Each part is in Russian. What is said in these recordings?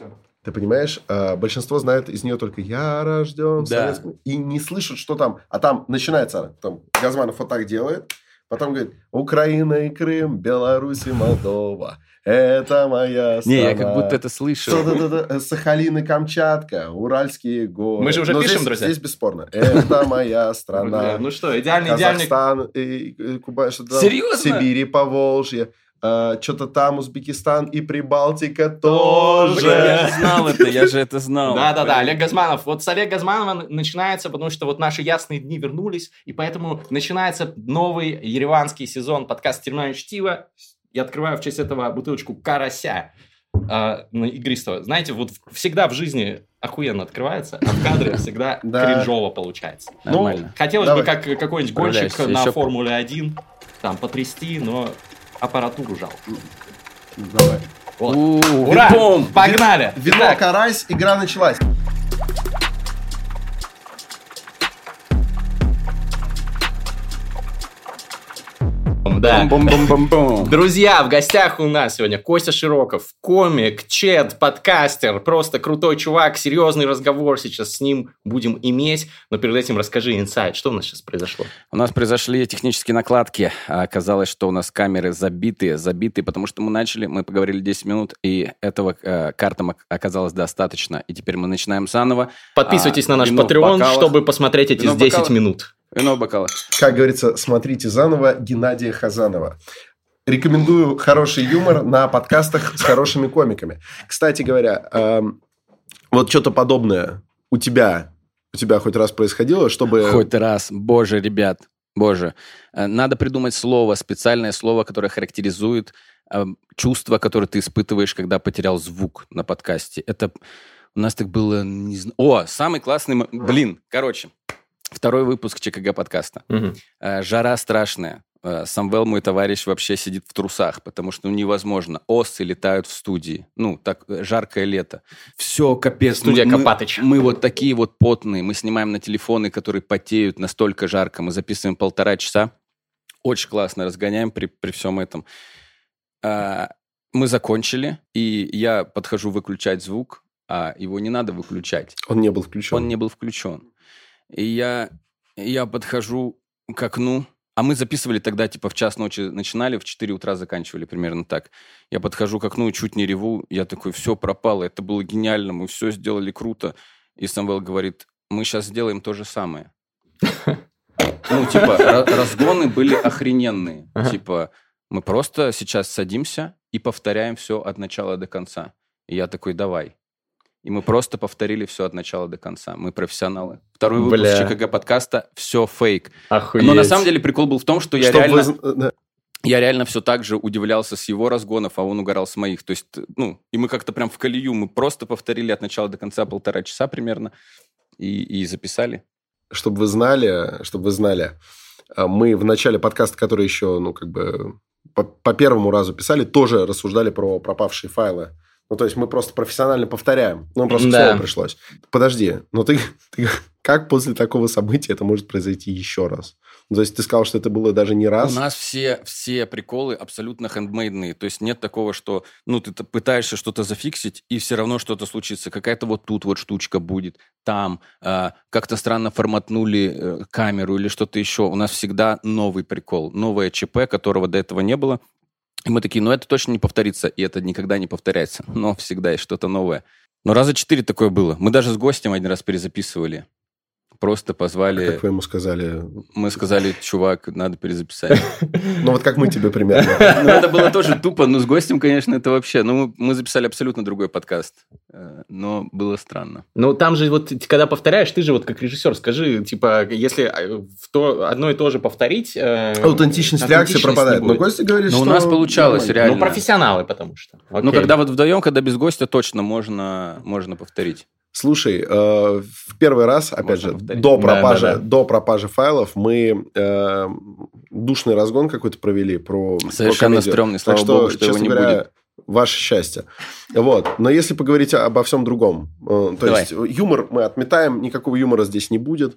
Все. Ты понимаешь, э, большинство знают из нее только «Я рожден в Да. Советском...» И не слышат, что там. А там начинается, там Газманов вот так делает, потом говорит «Украина и Крым, Беларусь и Молдова, это моя страна». Не, я как будто это. Да-да-да, э, Сахалин и Камчатка, Уральские горы. Мы же уже Но пишем, здесь- друзья. Здесь бесспорно. Это моя страна. Ну что, идеальный, идеальный... Казахстан, Куба, Серьезно? Сибирь и Поволжье. что-то там Узбекистан и Прибалтика Блин, тоже. я же знал это, я же это знал. Да-да-да, Олег Газманов. Вот с Олега Газманова начинается, потому что вот наши ясные дни вернулись, и поэтому начинается новый ереванский сезон подкаста «Терминальное чтиво». Я открываю в честь этого бутылочку «Карася» ну, игристого. Знаете, вот всегда в жизни охуенно открывается, а в кадре всегда Да. кринжово получается. Нормально. Хотелось Давай. бы, как какой-нибудь гонщик на Еще- Формуле-1, там, потрясти, но аппаратуру жалко. Давай. Вот. Ура! Погнали! Вино, карась, игра началась. Да. Друзья, в гостях у нас сегодня Костя Широков, комик, чед, подкастер, просто крутой чувак, серьезный разговор сейчас с ним будем иметь. Но перед этим расскажи инсайт, что у нас сейчас произошло? У нас произошли технические накладки. А Оказалось, что у нас камеры забиты, забиты, потому что мы начали, мы поговорили 10 минут, и этого э, картам ок- оказалось достаточно. И теперь мы начинаем заново. Подписывайтесь А, на наш Patreon, чтобы посмотреть эти Вино в 10 бокалах. минут. Вино в бокалах. Как говорится, смотрите заново Геннадия Хазанова. Рекомендую хороший юмор на подкастах с хорошими комиками. Кстати говоря, эм, вот что-то подобное у тебя, у тебя хоть раз происходило, чтобы... Хоть раз. Боже, ребят, боже. Э, Надо придумать слово, специальное слово, которое характеризует э, чувство, которое ты испытываешь, когда потерял звук на подкасте. Это у нас так было... Не зн- О, самый классный... Блин, короче. Второй выпуск ЧКГ подкаста. Э, Жара страшная. Э, Самвел, мой товарищ, вообще сидит в трусах, потому что ну, невозможно. Осы летают в студии. Ну, так, э, жаркое лето. Все, капец. Студия Мы- мы- Копатыч. Мы вот такие вот потные. Мы снимаем на телефоны, которые потеют настолько жарко. Мы записываем полтора часа. Очень классно разгоняем при, при всем этом. А, Мы закончили, и я подхожу выключать звук, а его не надо выключать. Он не был включен. Он не был включен. И я, я подхожу к окну, а мы записывали тогда, типа, в час ночи начинали, в 4 утра заканчивали, примерно так. Я подхожу к окну и чуть не реву. Я такой, все пропало, это было гениально, мы все сделали круто. И Самвел говорит, мы сейчас сделаем то же самое. Ну, типа, ра- разгоны были охрененные. Типа, мы просто сейчас садимся и повторяем все от начала до конца. И я такой, давай. И мы просто повторили все от начала до конца. Мы профессионалы. Второй выпуск Бля. ЧКГ подкаста «Все фейк». Охуеть. Но на самом деле прикол был в том, что я Чтоб реально... вы да. Я реально все так же удивлялся с его разгонов, а он угорал с моих. То есть, ну, и мы как-то прям в колею, мы просто повторили от начала до конца полтора часа примерно и, и записали. Чтобы вы знали, чтобы вы знали, э, мы в начале подкаста, который еще, ну, как бы по, по первому разу писали, тоже рассуждали про пропавшие файлы. Ну, то есть мы просто профессионально повторяем. Ну, просто к Да. слову пришлось. Подожди, но ты, ты как после такого события это может произойти еще раз? Ну, то есть ты сказал, что это было даже не раз. У нас все, все приколы абсолютно хендмейдные. То есть нет такого, что ну, ты пытаешься что-то зафиксить, и все равно что-то случится. Какая-то вот тут вот штучка будет, там. а, как-то странно форматнули э, камеру или что-то еще. У нас всегда новый прикол, новое ЧП, которого до этого не было. И мы такие, ну это точно не повторится, и это никогда не повторяется. Но всегда есть что-то новое. Но раза четыре такое было. Мы даже с гостем один раз перезаписывали. Просто позвали... Как вы ему сказали. Мы сказали, чувак, надо перезаписать. Ну, вот как мы тебе примерно. Ну, это было тоже тупо, но с гостем, конечно, это вообще... Ну, мы- записали абсолютно другой подкаст, э, но было странно. Ну, там же вот, когда повторяешь, ты же вот как режиссер, скажи, типа, если э, одно и то же повторить... э, Аутентичность реакции пропадает. Но. Костя говорит, Но что... у нас получалось, реально. Ну, профессионалы, потому что. Ну, когда вот вдвоем, когда без гостя, точно можно, можно повторить. Слушай, э, в первый раз, опять Можно же, повторить. до Да, пропажи, да, да. до пропажи файлов мы э, душный разгон какой-то провели про про Совершенно комедию. стрёмный, Так слава что, богу, что его не говоря, будет. Ваше счастье. Вот. Но если поговорить обо всем другом, э, то Давай. есть юмор мы отметаем, никакого юмора здесь не будет.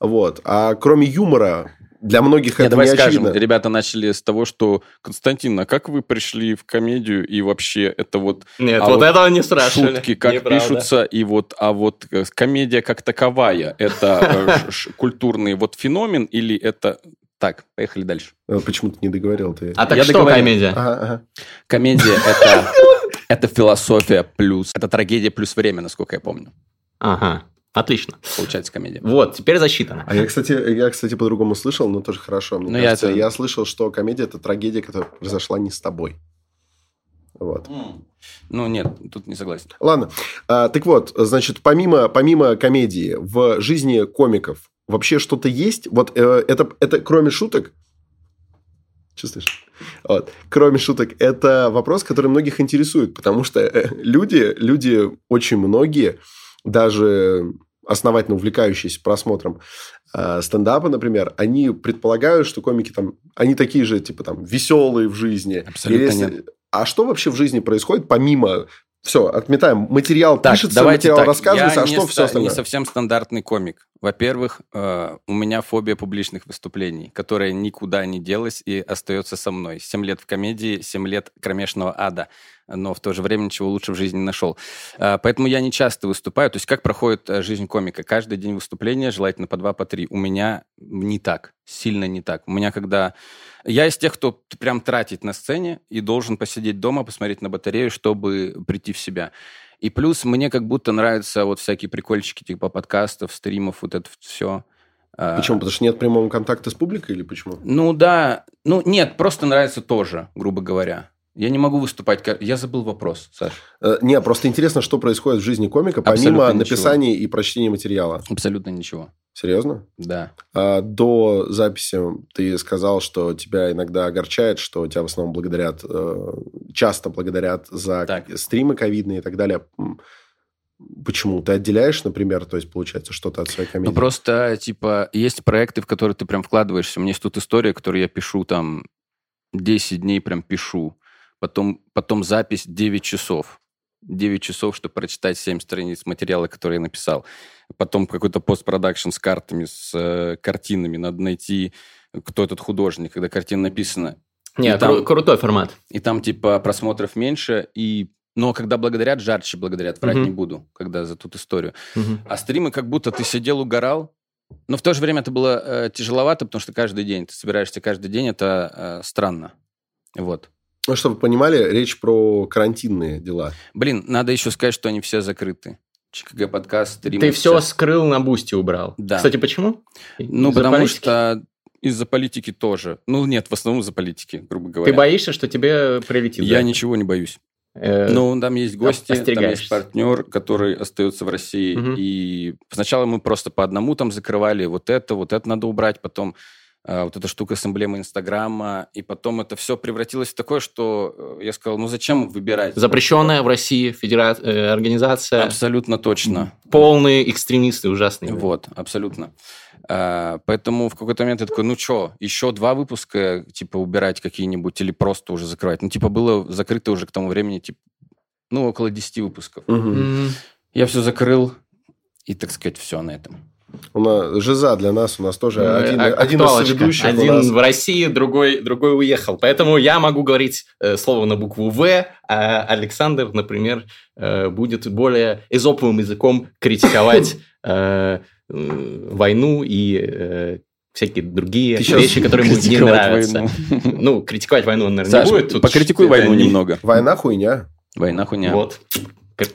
Вот. А кроме юмора, для многих Нет, это давай не скажем, очевидно. ребята начали с того, что Константин, а как вы пришли в комедию и вообще это вот Нет, А вот, вот этого не спрашивали. шутки как Неправда. пишутся и вот, а вот э, комедия как таковая, это э, культурный вот феномен или это так? Поехали дальше. Э, Почему ты не договорил? Ты... А так Я что договорил. комедия? Ага, ага. Комедия это это философия плюс это трагедия плюс время, насколько я помню. Ага, отлично. Получается комедия. Вот, теперь засчитано. А я, кстати, я, кстати, по-другому слышал, но тоже хорошо. Мне Ну, я кажется, это- я слышал, что комедия это трагедия, которая произошла не с тобой. Вот. Ну нет, тут не согласен. Ладно. А, так вот, значит, помимо, помимо комедии, в жизни комиков вообще что-то есть? Вот э, это, это кроме шуток? Чувствуешь? Вот. Кроме шуток, это вопрос, который многих интересует, потому что э, люди, люди очень многие, даже основательно увлекающиеся просмотром э, стендапа, например, они предполагают, что комики там, они такие же, типа там, веселые в жизни. Абсолютно если- А что вообще в жизни происходит, помимо... Все, отметаем. Материал Так, пишется, давайте материал так. рассказывается, я а что ста- все остальное? не совсем стандартный комик. Во-первых, э, у меня фобия публичных выступлений, которая никуда не делась и остается со мной. Семь лет в комедии, семь лет кромешного ада, но в то же время ничего лучше в жизни не нашел. Э, поэтому я не часто выступаю. То есть как проходит э, жизнь комика? Каждый день выступления, желательно по два, по три. У меня не так, сильно не так. У меня когда... Я из тех, кто прям тратит на сцене и должен посидеть дома, посмотреть на батарею, чтобы прийти в себя. И плюс мне как будто нравятся вот всякие прикольчики типа подкастов, стримов, вот это все. Почему? Потому что нет прямого контакта с публикой или почему? Ну да, ну нет, просто нравится тоже, грубо говоря. Я не могу выступать. Я забыл вопрос, Саш. Э, Не, просто интересно, что происходит в жизни комика, помимо Абсолютно написания и прочтения материала. Абсолютно ничего. Серьезно? Да. А до записи ты сказал, что тебя иногда огорчает, что тебя в основном благодарят, э, часто благодарят за Так. стримы ковидные и так далее. Почему? Ты отделяешь, например, то есть, получается, что-то от своей комедии? Ну просто, типа, есть проекты, в которые ты прям вкладываешься. У меня есть тут история, которую я пишу там 10 дней прям пишу. Потом, потом запись 9 часов. 9 часов, чтобы прочитать 7 страниц материала, который я написал. Потом какой-то постпродакшн с картами, с э, картинами. Надо найти, кто этот художник, когда картина написана. Не, И там- кру- крутой формат. И там, типа, просмотров меньше, и... Но когда благодарят, жарче благодарят. Врать Мгм. не буду, когда за тут историю. Мгм. А стримы как будто ты сидел, угорал. Но в то же время это было э, тяжеловато, потому что каждый день, ты собираешься каждый день, это э, странно. Вот. Ну, чтобы вы понимали, речь про карантинные дела. Блин, надо еще сказать, что они все закрыты. ЧКГ подкаст, стримы. Ты все скрыл, на бусте убрал. Да. Кстати, почему? Ну, Из-за потому политики? что из-за политики тоже. Ну, нет, в основном из-за политики, грубо Ты говоря. боишься, что тебе прилетит? Я ничего не боюсь. Э, Ну, там есть гости, там есть партнер, который остается в России. Мгм. И сначала мы просто по одному там закрывали вот это, вот это надо убрать, потом вот эта штука с эмблемой Инстаграма, и потом это все превратилось в такое, что э, я сказал, ну зачем выбирать? Запрещенная в России федера... э, организация. Абсолютно точно. Полные экстремисты ужасные. Вот, абсолютно. А, поэтому в какой-то момент я такой, ну что, еще два выпуска, типа, убирать какие-нибудь или просто уже закрывать? Ну, типа, было закрыто уже к тому времени, типа, ну, около 10 выпусков. М. Я все закрыл, и, так сказать, все на этом. У нас Жиза для нас, у нас тоже Ну, один, а- один из у Один нас. в России, другой, другой уехал. Поэтому я могу говорить э, слово на букву В, а Александр, например, э, будет более эзоповым языком критиковать э, войну и э, всякие другие Ты вещи, которые ему не нравятся. войну. Ну, критиковать войну он, наверное, Саш, не будет. Тут покритикуй войну не- немного. Война хуйня. Война хуйня. Вот.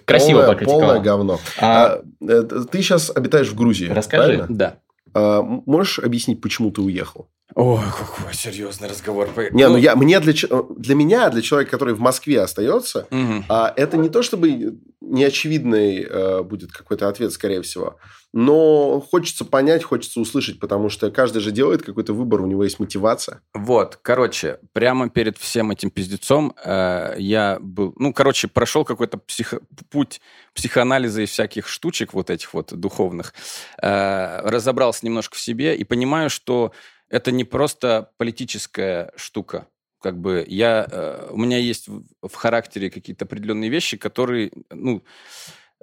Красиво полное, покритиковал. полное говно. А, А, э, ты сейчас обитаешь в Грузии. Расскажи. правильно? Да. А, можешь объяснить, почему ты уехал? Ой, какой серьезный разговор. Не, ну, я, мне для, для меня, для человека, который в Москве остается, Мгм. а это не то чтобы неочевидный э, будет какой-то ответ, скорее всего, но хочется понять, хочется услышать, потому что каждый же делает какой-то выбор, у него есть мотивация. Вот, короче, прямо перед всем этим пиздецом э, я был... Ну, короче, прошел какой-то психо- путь психоанализа и всяких штучек вот этих вот духовных. Э, разобрался немножко в себе и понимаю, что это не просто политическая штука. Как бы я... э, у меня есть в, характере какие-то определенные вещи, которые... Ну,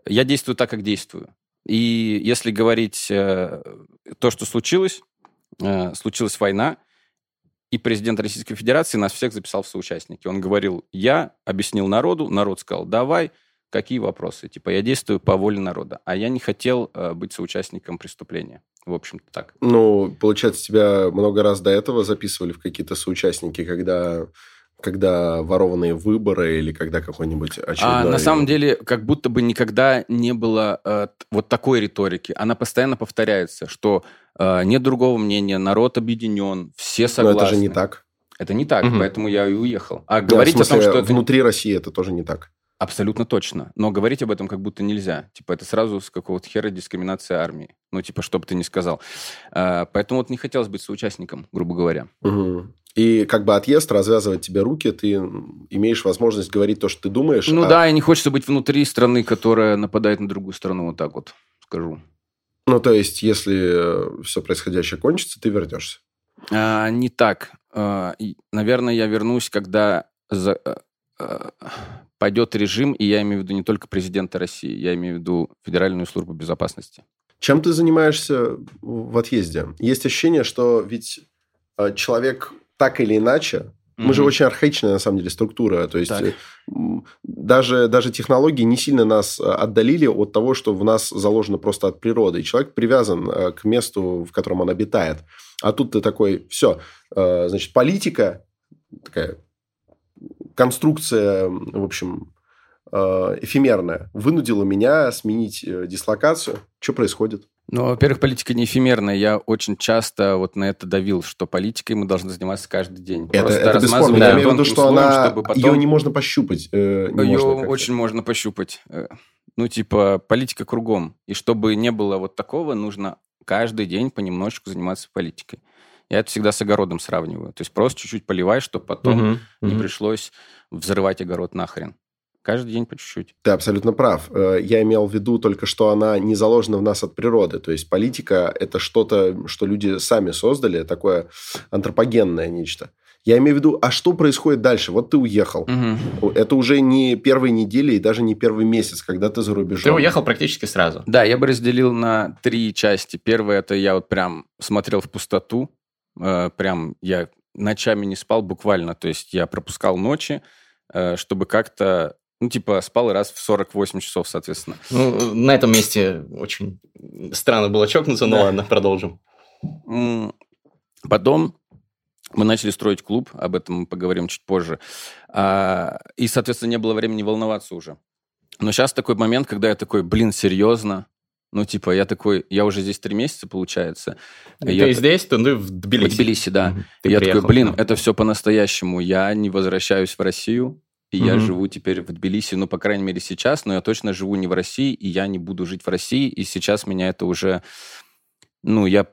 я действую так, как действую. И если говорить э, то, что случилось, э, случилась война, и президент Российской Федерации нас всех записал в соучастники. Он говорил, я объяснил народу, народ сказал, давай, какие вопросы? Типа, я действую по воле народа, а я не хотел быть соучастником преступления. В общем-то, так. Ну, получается, тебя много раз до этого записывали в какие-то соучастники, когда когда ворованные выборы или когда какой-нибудь очередной... А на самом деле, как будто бы никогда не было э, вот такой риторики. Она постоянно повторяется, что э, нет другого мнения, народ объединен, все согласны. Но это же не так. Это не так, угу. поэтому я и уехал. А да, говорить о том, что внутри это... России это тоже не так. Абсолютно точно. Но говорить об этом как будто нельзя. Типа, это сразу с какого-то хера дискриминация армии. Ну, типа, что бы ты ни сказал. А, поэтому вот не хотелось быть соучастником, грубо говоря. Угу. И как бы отъезд развязывать тебе руки, ты имеешь возможность говорить то, что ты думаешь. Ну а... да, и не хочется быть внутри страны, которая нападает на другую страну, вот так вот скажу. Ну, то есть, если э, все происходящее кончится, ты вернешься? А, не так. А, наверное, я вернусь, когда за, а, а, пойдет режим, и я имею в виду не только президента России, я имею в виду Федеральную службу безопасности. Чем ты занимаешься в отъезде? Есть ощущение, что ведь э, человек так или иначе, mm-hmm. мы же очень архаичная на самом деле структура, то есть так. даже, даже технологии не сильно нас э, отдалили от того, что в нас заложено просто от природы. И человек привязан э, к месту, в котором он обитает. А тут ты такой, все, значит, политика такая конструкция, в общем, э, эфемерная, вынудила меня сменить э, дислокацию. Что происходит? Ну, во-первых, политика не эфемерная. Я очень часто вот на это давил, что политикой мы должны заниматься каждый день. Это, Просто это бесспорно. Я имею в виду, что она, потом... ее не можно пощупать. Э, не ее можно очень можно пощупать. Э, ну, типа, политика кругом. И чтобы не было вот такого, нужно каждый день понемножечку заниматься политикой. Я это всегда с огородом сравниваю. То есть просто чуть-чуть поливай, чтобы потом угу, не угу. пришлось взрывать огород нахрен. Каждый день по чуть-чуть. Ты абсолютно прав. Э, я имел в виду только, что она не заложена в нас от природы. То есть политика – это что-то, что люди сами создали, такое антропогенное нечто. Я имею в виду, а что происходит дальше? Вот ты уехал. Угу. Это уже не первые недели и даже не первый месяц, когда ты за рубежом. Ты уехал практически сразу. Да, я бы разделил на три части. Первое – это я вот прям смотрел в пустоту, Э, прям я ночами не спал буквально, то есть я пропускал ночи, э, чтобы как-то ну, типа, спал раз в 48 часов, соответственно. Ну, на этом месте очень странно было чокнуться, но да. ладно, продолжим. Потом мы начали строить клуб, об этом мы поговорим чуть позже. А, и, соответственно, не было времени волноваться уже. Но сейчас такой момент, когда я такой, блин, серьезно, ну, типа, я такой, я уже здесь три месяца, получается. Ты я здесь, то ты в Тбилиси. В Тбилиси, да. Ты я приехал, такой, блин, да. это все по-настоящему. Я не возвращаюсь в Россию, и угу. я живу теперь в Тбилиси, ну, по крайней мере, сейчас, но я точно живу не в России, и я не буду жить в России, и сейчас меня это уже, ну, я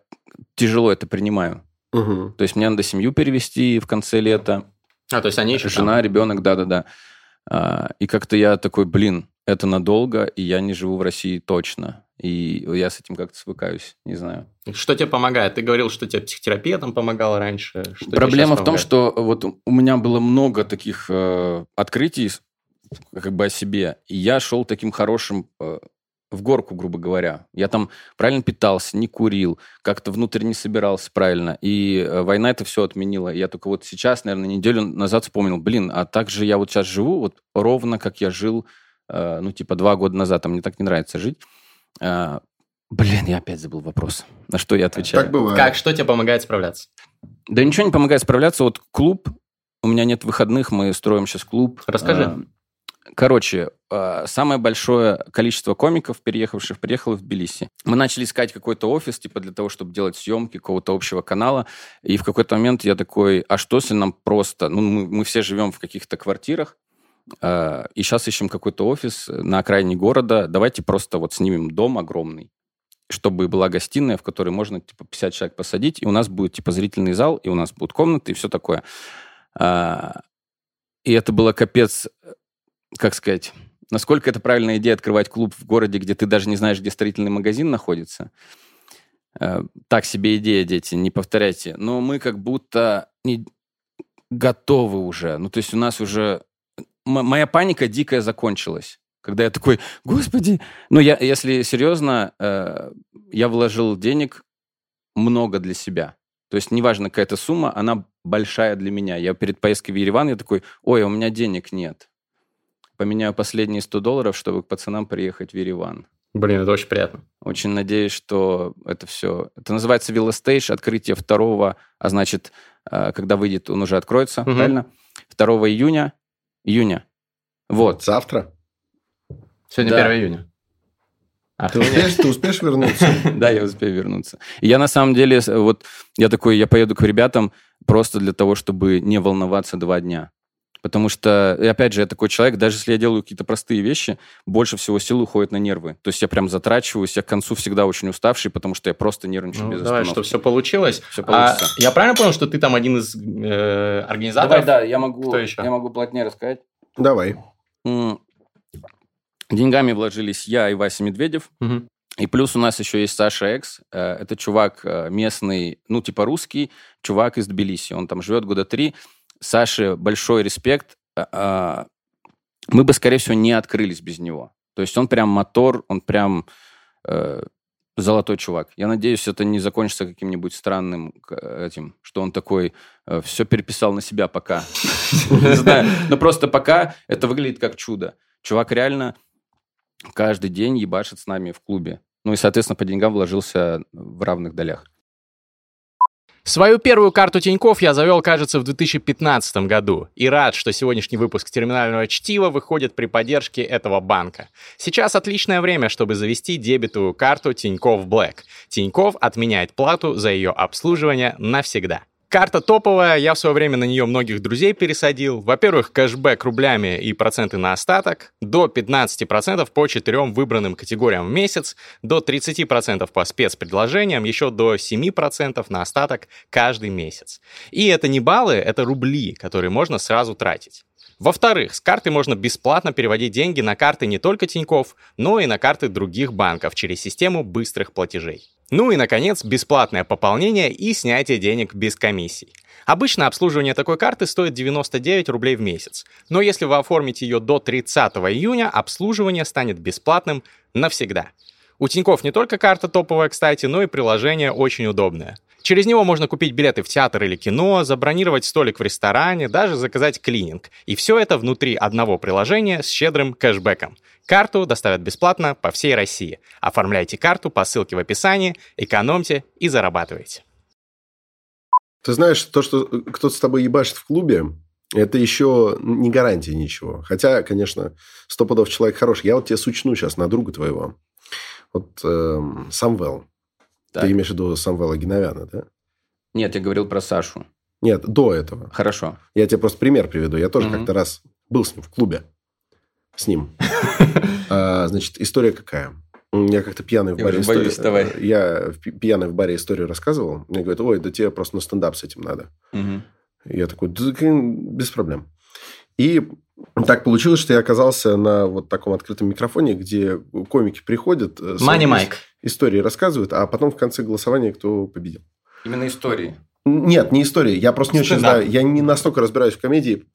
тяжело это принимаю. Угу. То есть мне надо семью перевести в конце лета. А, то есть они еще Жена, там? ребенок, да-да-да. А, и как-то я такой, блин, это надолго, и я не живу в России точно. И я с этим как-то свыкаюсь, не знаю. Что тебе помогает? Ты говорил, что тебе психотерапия там помогала раньше. Что Проблема в том, что вот у меня было много таких э, открытий как бы о себе, и я шел таким хорошим э, в горку, грубо говоря. Я там правильно питался, не курил, как-то внутренне собирался правильно. И э, война это все отменила. Я только вот сейчас, наверное, неделю назад вспомнил, блин, а так же я вот сейчас живу вот ровно, как я жил, э, ну, типа, два года назад. А мне так не нравится жить. А, блин, я опять забыл вопрос. На что я отвечаю? Так бывает. Как, что тебе помогает справляться? Да ничего не помогает справляться. Вот клуб, у меня нет выходных, мы строим сейчас клуб. Расскажи. А, короче, а, самое большое количество комиков, переехавших, приехало в Тбилиси. Мы начали искать какой-то офис, типа для того, чтобы делать съемки какого-то общего канала. И в какой-то момент я такой, а что если нам просто... Ну, мы, мы все живем в каких-то квартирах, Э, и сейчас ищем какой-то офис на окраине города. Давайте просто вот снимем дом огромный, чтобы была гостиная, в которой можно типа 50 человек посадить, и у нас будет типа зрительный зал, и у нас будут комнаты, и все такое. А, и это было капец, как сказать, насколько это правильная идея открывать клуб в городе, где ты даже не знаешь, где строительный магазин находится. Э, так себе идея, дети, не повторяйте. Но мы как будто не готовы уже. Ну, то есть у нас уже моя паника дикая закончилась. Когда я такой, господи, ну, я, если серьезно, э, я вложил денег много для себя. То есть неважно какая-то сумма, она большая для меня. Я перед поездкой в Ереван, я такой, ой, а у меня денег нет. Поменяю последние 100 долларов, чтобы к пацанам приехать в Ереван. Блин, это очень приятно. Очень надеюсь, что это все... Это называется велостейдж, открытие второго, а значит, э, когда выйдет, он уже откроется, Мгм. правильно? 2 июня. Июня. Вот. Завтра. Сегодня Да. 1 июня. Ты успеешь, ты успеешь вернуться? Да, я успею вернуться. И я на самом деле, вот, я такой, я поеду к ребятам просто для того, чтобы не волноваться два дня. Потому что, и опять же, я такой человек, даже если я делаю какие-то простые вещи, больше всего сил уходит на нервы. То есть я прям затрачиваюсь, я к концу всегда очень уставший, потому что я просто нервничаю Ну, без давай, остановки. чтобы все получилось. Всё А, получится. я правильно понял, что ты там один из э, организаторов? Давай, да, я могу, Кто еще? я могу плотнее рассказать. Давай. Деньгами вложились я и Вася Медведев. Мгм. И плюс у нас еще есть Саша Экс. Э, Это чувак э, местный, ну, типа русский, чувак из Тбилиси. Он там живет года три. Саше большой респект. Э, э, Мы бы, скорее всего, не открылись без него. То есть он прям мотор, он прям э, золотой чувак. Я надеюсь, это не закончится каким-нибудь странным этим, что он такой все переписал на себя пока. Не знаю. Но просто пока это выглядит как чудо. Чувак реально каждый день ебашит с нами в клубе. Ну и, соответственно, по деньгам вложился в равных долях. Свою первую карту Тиньков я завел, кажется, в 2015 году. И рад, что сегодняшний выпуск терминального чтива выходит при поддержке этого банка. Сейчас отличное время, чтобы завести дебетовую карту Тиньков Black. Тиньков отменяет плату за ее обслуживание навсегда. Карта топовая, я в свое время на нее многих друзей пересадил. Во-первых, кэшбэк рублями и проценты на остаток, до 15% по четырем выбранным категориям в месяц, до 30% по спецпредложениям, еще до 7% на остаток каждый месяц. И это не баллы, это рубли, которые можно сразу тратить. Во-вторых, с карты можно бесплатно переводить деньги на карты не только Тиньков, но и на карты других банков через систему быстрых платежей. Ну и, наконец, бесплатное пополнение и снятие денег без комиссий. Обычно обслуживание такой карты стоит 99 рублей в месяц, но если вы оформите ее до 30 июня, обслуживание станет бесплатным навсегда. У Тиньков не только карта топовая, кстати, но и приложение очень удобное. Через него можно купить билеты в театр или кино, забронировать столик в ресторане, даже заказать клининг. И все это внутри одного приложения с щедрым кэшбэком. Карту доставят бесплатно по всей России. Оформляйте карту по ссылке в описании, экономьте и зарабатывайте. Ты знаешь, то, что кто-то с тобой ебашит в клубе, это еще не гарантия ничего. Хотя, конечно, сто пудов человек хороший. Я вот тебе сучну сейчас на друга твоего. Вот эм, Самвел. Так. Ты имеешь в виду Самвела Геновяна, да? Нет, я говорил про Сашу. Нет, до этого. Хорошо. Я тебе просто пример приведу. Я тоже Мгм. как-то раз был с ним в клубе. С ним. А, Значит, история какая? Я как-то пьяный в баре боюсь, давай. Я пьяный в баре историю рассказывал. Мне говорят, ой, да тебе просто на стендап с этим надо. Я такой, без проблем. И так получилось, что я оказался на вот таком открытом микрофоне, где комики приходят, э, Мани Майк. истории рассказывают, а потом в конце голосования кто победил. Именно истории. Нет, не истории. Я просто не очень знаю. Я не настолько разбираюсь в комедии.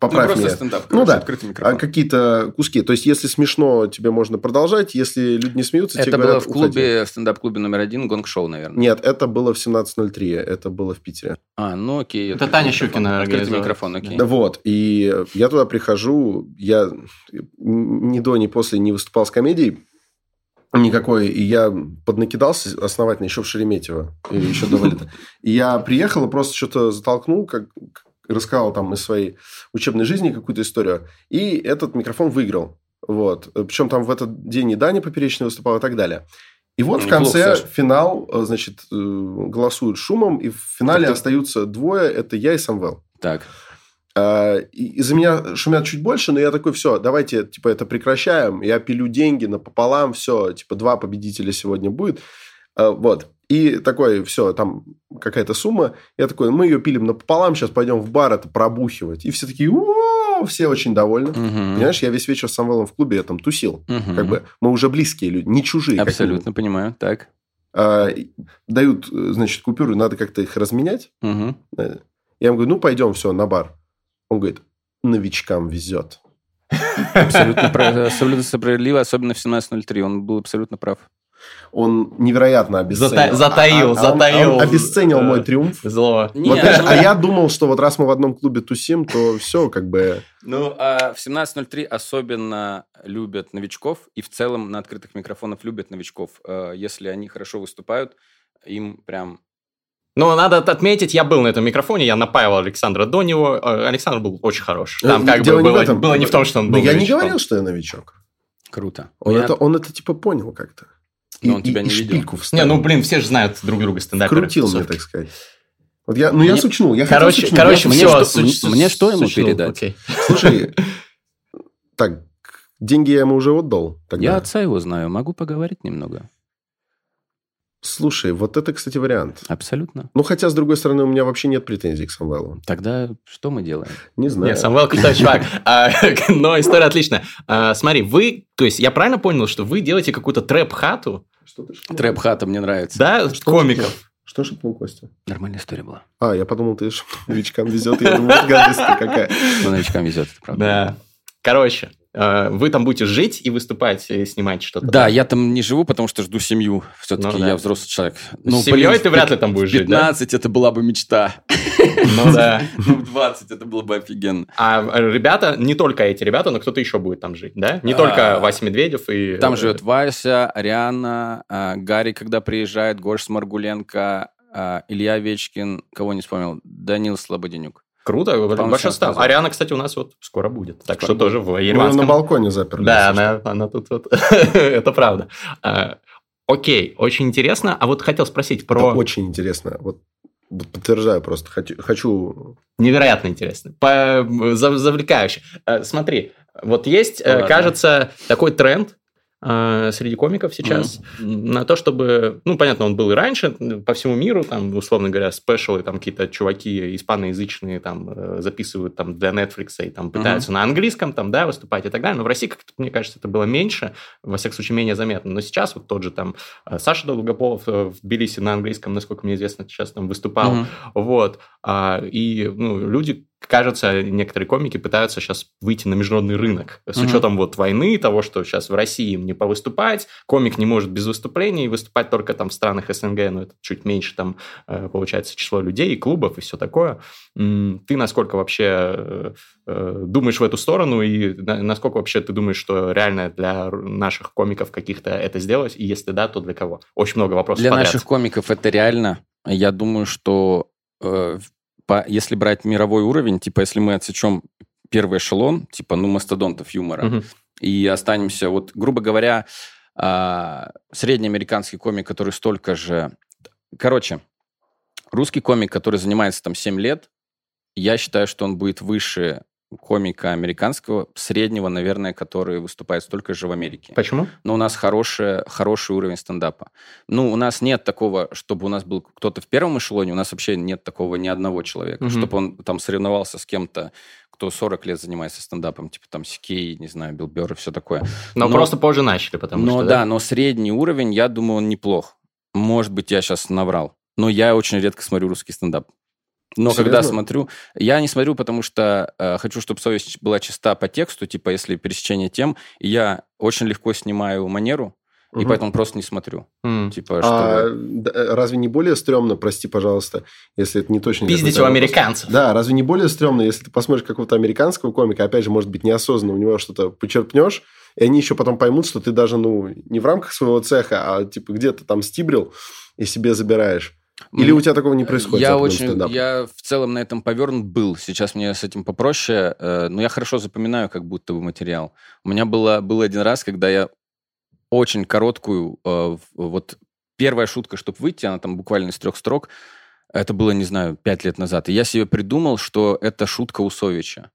Поправь ну, просто меня. стендап. Ну короче, да. Открытый А микрофон. какие-то куски. То есть, если смешно, тебе можно продолжать. Если люди не смеются, Это тебе было говорят, в «Уходи». клубе, в стендап-клубе номер один, гонг-шоу, наверное. Нет, это было в 17.03. Это было в Питере. А, ну окей. Это открытый Таня микрофон. Щукина Открытый микрофон, окей. Да вот. И я туда прихожу. Я ни до, ни после не выступал с комедией никакой. И я поднакидался основательно еще в Шереметьево. Еще до вылета. И я приехал и просто что-то затолкнул, как рассказал там из своей учебной жизни какую-то историю. И этот микрофон выиграл. Вот. Причем там в этот день и Даня Поперечный выступал и так далее. И вот в Неплохо, конце Саша. финал, э, значит, э, голосуют шумом, и в финале Так остаются двое, это я и Самвел. Так. А, Из-за меня шумят чуть больше, но я такой, все, давайте, типа, это прекращаем. Я пилю деньги напополам, все, типа, два победителя сегодня будет. А, Вот. И такой, все, там какая-то сумма. Я такой, мы ее пилим напополам, сейчас пойдем в бар это пробухивать. И все такие, все очень довольны. Мгм. Понимаешь, я весь вечер с Самвелом в клубе, я там тусил. Как бы мы уже близкие люди, не чужие. Абсолютно понимаю. Так. А, дают, э, значит, купюры, надо как-то их разменять. Я ему говорю, ну, пойдем, все, на бар. Он говорит, новичкам везет. Абсолютно, прав- абсолютно справедливо, особенно в 17.03. Он был абсолютно прав. Он невероятно обесценил. Зата- затаил, А- а он- затаил. Он обесценил Э, мой триумф. Зло. Не, Вот знаешь, ну- а я думал, что вот раз мы в одном клубе тусим, то все, как бы... Ну, а в 17.03 особенно любят новичков, и в целом на открытых микрофонах любят новичков. Э, Если они хорошо выступают, им прям... Ну, надо отметить, я был на этом микрофоне, я напаивал Александра до него. Э, Александр был очень хорош. Там Э, как дело бы не было, этом. было не в том, что он Но был я не говорил, что я новичок. Круто. Он, Я- это, он это типа понял как-то. Но он тебя не и видел. шпильку Не, вставил. ну, блин, все же знают друг друга стендаперы. Крутил мне, так сказать. Вот я, ну, я Мне- сучнул. Я хотел Короче, сучнуть. короче, Мне все. что- мне что ему передать? Слушай, так, деньги я ему уже отдал. Тогда. Я отца его знаю, могу поговорить немного. Слушай, вот это, кстати, вариант. Абсолютно. Ну, хотя, с другой стороны, у меня вообще нет претензий к Самвелу. Тогда что мы делаем? Не знаю. Нет, Самвел крутой чувак. А, Но история отличная. А, Смотри, вы, то есть я правильно понял, что вы делаете какую-то трэп-хату, Что ты шепнул? Трэп-хата мне нравится. да, Что комиков? Что шепнул Костя? Нормальная история была. А, я подумал, ты шепнул, новичкам везет. Я думаю, вот гадость какая. Но новичкам везет, это правда. Да. Короче, вы там будете жить и выступать, и снимать что-то. Да, я там не живу, потому что жду семью. Все-таки Ну да. я взрослый человек. С семьей ты вряд ли там будешь в жить, да? 15 это была бы мечта. Ну да. В 20 это было бы офигенно. А э, ребята, не только эти ребята, но кто-то еще будет там жить, да? Не А, только Вася Медведев и... Там э, живет Вася, Ариана, а, Гарри, когда приезжает, Гош Сморгуленко, а, Илья Вечкин, кого не вспомнил, Данил Слободенюк. Круто, По-моему, большой назвал. Ариана, кстати, у нас вот скоро будет. Так Скоро что тоже в Мы ее на Ереванском... балконе заперли. Да, она, она тут вот... Это правда. А, Окей, очень интересно. А вот хотел спросить про... Это очень интересно. Вот подтверждаю просто. Хочу, хочу... Невероятно интересно. По... за- Завлекающе. Э, Смотри, вот есть, э, Ладно. кажется, такой тренд э, среди комиков сейчас на то, чтобы, ну, понятно, он был и раньше по всему миру, там, условно говоря, спешалы, там, какие-то чуваки испаноязычные там э, записывают там для Netflix и там пытаются на английском там, да, выступать и так далее, но в России, как мне кажется, это было меньше, во всяком случае, менее заметно, но сейчас вот тот же там э, Саша Долгополов э, в Тбилиси на английском, насколько мне известно, сейчас там выступал, Мгм. вот. А, и ну, люди, кажется, некоторые комики пытаются сейчас выйти на международный рынок. С Мгм. учетом вот войны, того, что сейчас в России им не повыступать, комик не может без выступлений выступать только там в странах СНГ, но это чуть меньше там э, получается число людей, клубов и все такое. Ты насколько вообще э, э, думаешь в эту сторону, и на- насколько вообще ты думаешь, что реально для наших комиков каких-то это сделать, и если да, то для кого? Очень много вопросов Для подряд. наших комиков это реально. Я думаю, что по- если брать мировой уровень, типа если мы отсечем первый эшелон, типа ну мастодонтов юмора, Мгм. и останемся, вот, грубо говоря, а, средний американский комик, который столько же... Короче, русский комик, который занимается там 7 лет, я считаю, что он будет выше комика американского, среднего, наверное, который выступает столько же в Америке. Почему? Но у нас хороший, хороший уровень стендапа. Ну, у нас нет такого, чтобы у нас был кто-то в первом эшелоне, у нас вообще нет такого ни одного человека, Мгм. чтобы он там соревновался с кем-то, кто 40 лет занимается стендапом, типа там Сикей, не знаю, Билл Бёрр и все такое. Но, Но- просто позже начали, потому но что... да, но средний уровень, я думаю, он неплох. Может быть, я сейчас наврал. Но я очень редко смотрю русский стендап. Но когда Серьезно? смотрю, я не смотрю, потому что э, хочу, чтобы совесть была чиста по тексту, типа если пересечение тем, и я очень легко снимаю манеру, и Мгм. поэтому просто не смотрю. М. Типа, А, чтобы... да, разве не более стрёмно, прости, пожалуйста, если это не точно... Пиздить у вопрос? американцев. Да, разве не более стрёмно, если ты посмотришь какого-то американского комика, опять же, может быть, неосознанно у него что-то почерпнешь, и они еще потом поймут, что ты даже, ну, не в рамках своего цеха, а, типа, где-то там стибрил и себе забираешь. Или у тебя такого не происходит? Я очень, стендапом? я в целом на этом повернут был. Сейчас мне с этим попроще, э, но я хорошо запоминаю, как будто бы материал. У меня было, был один раз, когда я очень короткую, э, вот первая шутка, чтобы выйти, она там буквально из трех строк, это было, не знаю, пять лет назад. И я себе придумал, что это шутка Усовича.